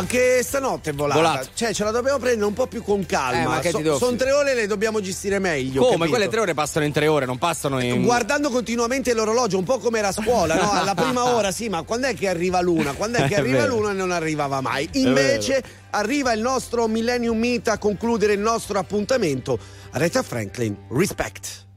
Anche stanotte è volata. Volata. Cioè, ce la dobbiamo prendere un po' più con calma. Eh, devo Sono tre ore e le dobbiamo gestire meglio. Come? capito? Quelle tre ore passano in tre ore, non passano in. Guardando continuamente l'orologio, un po' come era a scuola, no? Alla prima ora, sì, ma quando è che arriva l'una? Quando è che arriva l'una e non arrivava mai? Invece arriva il nostro Millennium Meet a concludere il nostro appuntamento. Aretha Franklin, respect.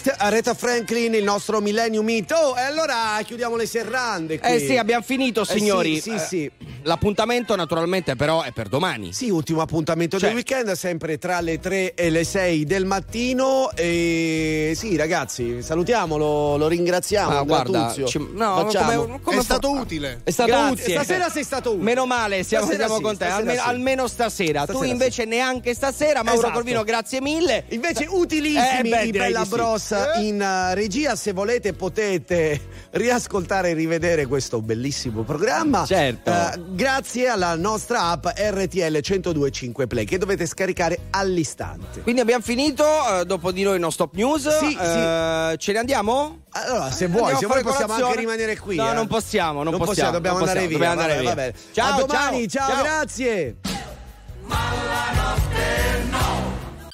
Respect, Aretha Franklin, il nostro Millennium Meet. Oh, e allora chiudiamo le serrande qui. Eh sì, abbiamo finito, Eh sì, signori. sì, sì. L'appuntamento, naturalmente, però, è per domani. Sì, ultimo appuntamento Cioè- del weekend, sempre tra le 3 e le 6 del mattino. E sì, ragazzi, salutiamolo, lo ringraziamo. Ah, guarda, ci- no, Facciamo. come- come È stato fa- utile. È stato Grazie. utile. Stasera sei stato utile. Meno male, siamo, Stasera siamo sì, con te. stasera Almeno, sì. almeno stasera. tu Stasera invece neanche stasera. Mauro Esatto. Corvino, grazie mille. Invece utilissimi Eh, beh, Bella di sì. Bros in uh, regia, se volete potete riascoltare e rivedere questo bellissimo programma. Certo. Uh, grazie alla nostra app RTL 1025 Play che dovete scaricare all'istante. Quindi abbiamo finito, eh, dopo di noi non stop news. Sì, eh, sì. Ce ne andiamo? Allora, se eh, vuoi, se vuoi possiamo colazione. anche rimanere qui. No, eh. non possiamo, non, non possiamo, possiamo, Dobbiamo non andare possiamo, via. Dobbiamo andare vabbè, via. Vabbè. Ciao, A domani, ciao, ciao. grazie.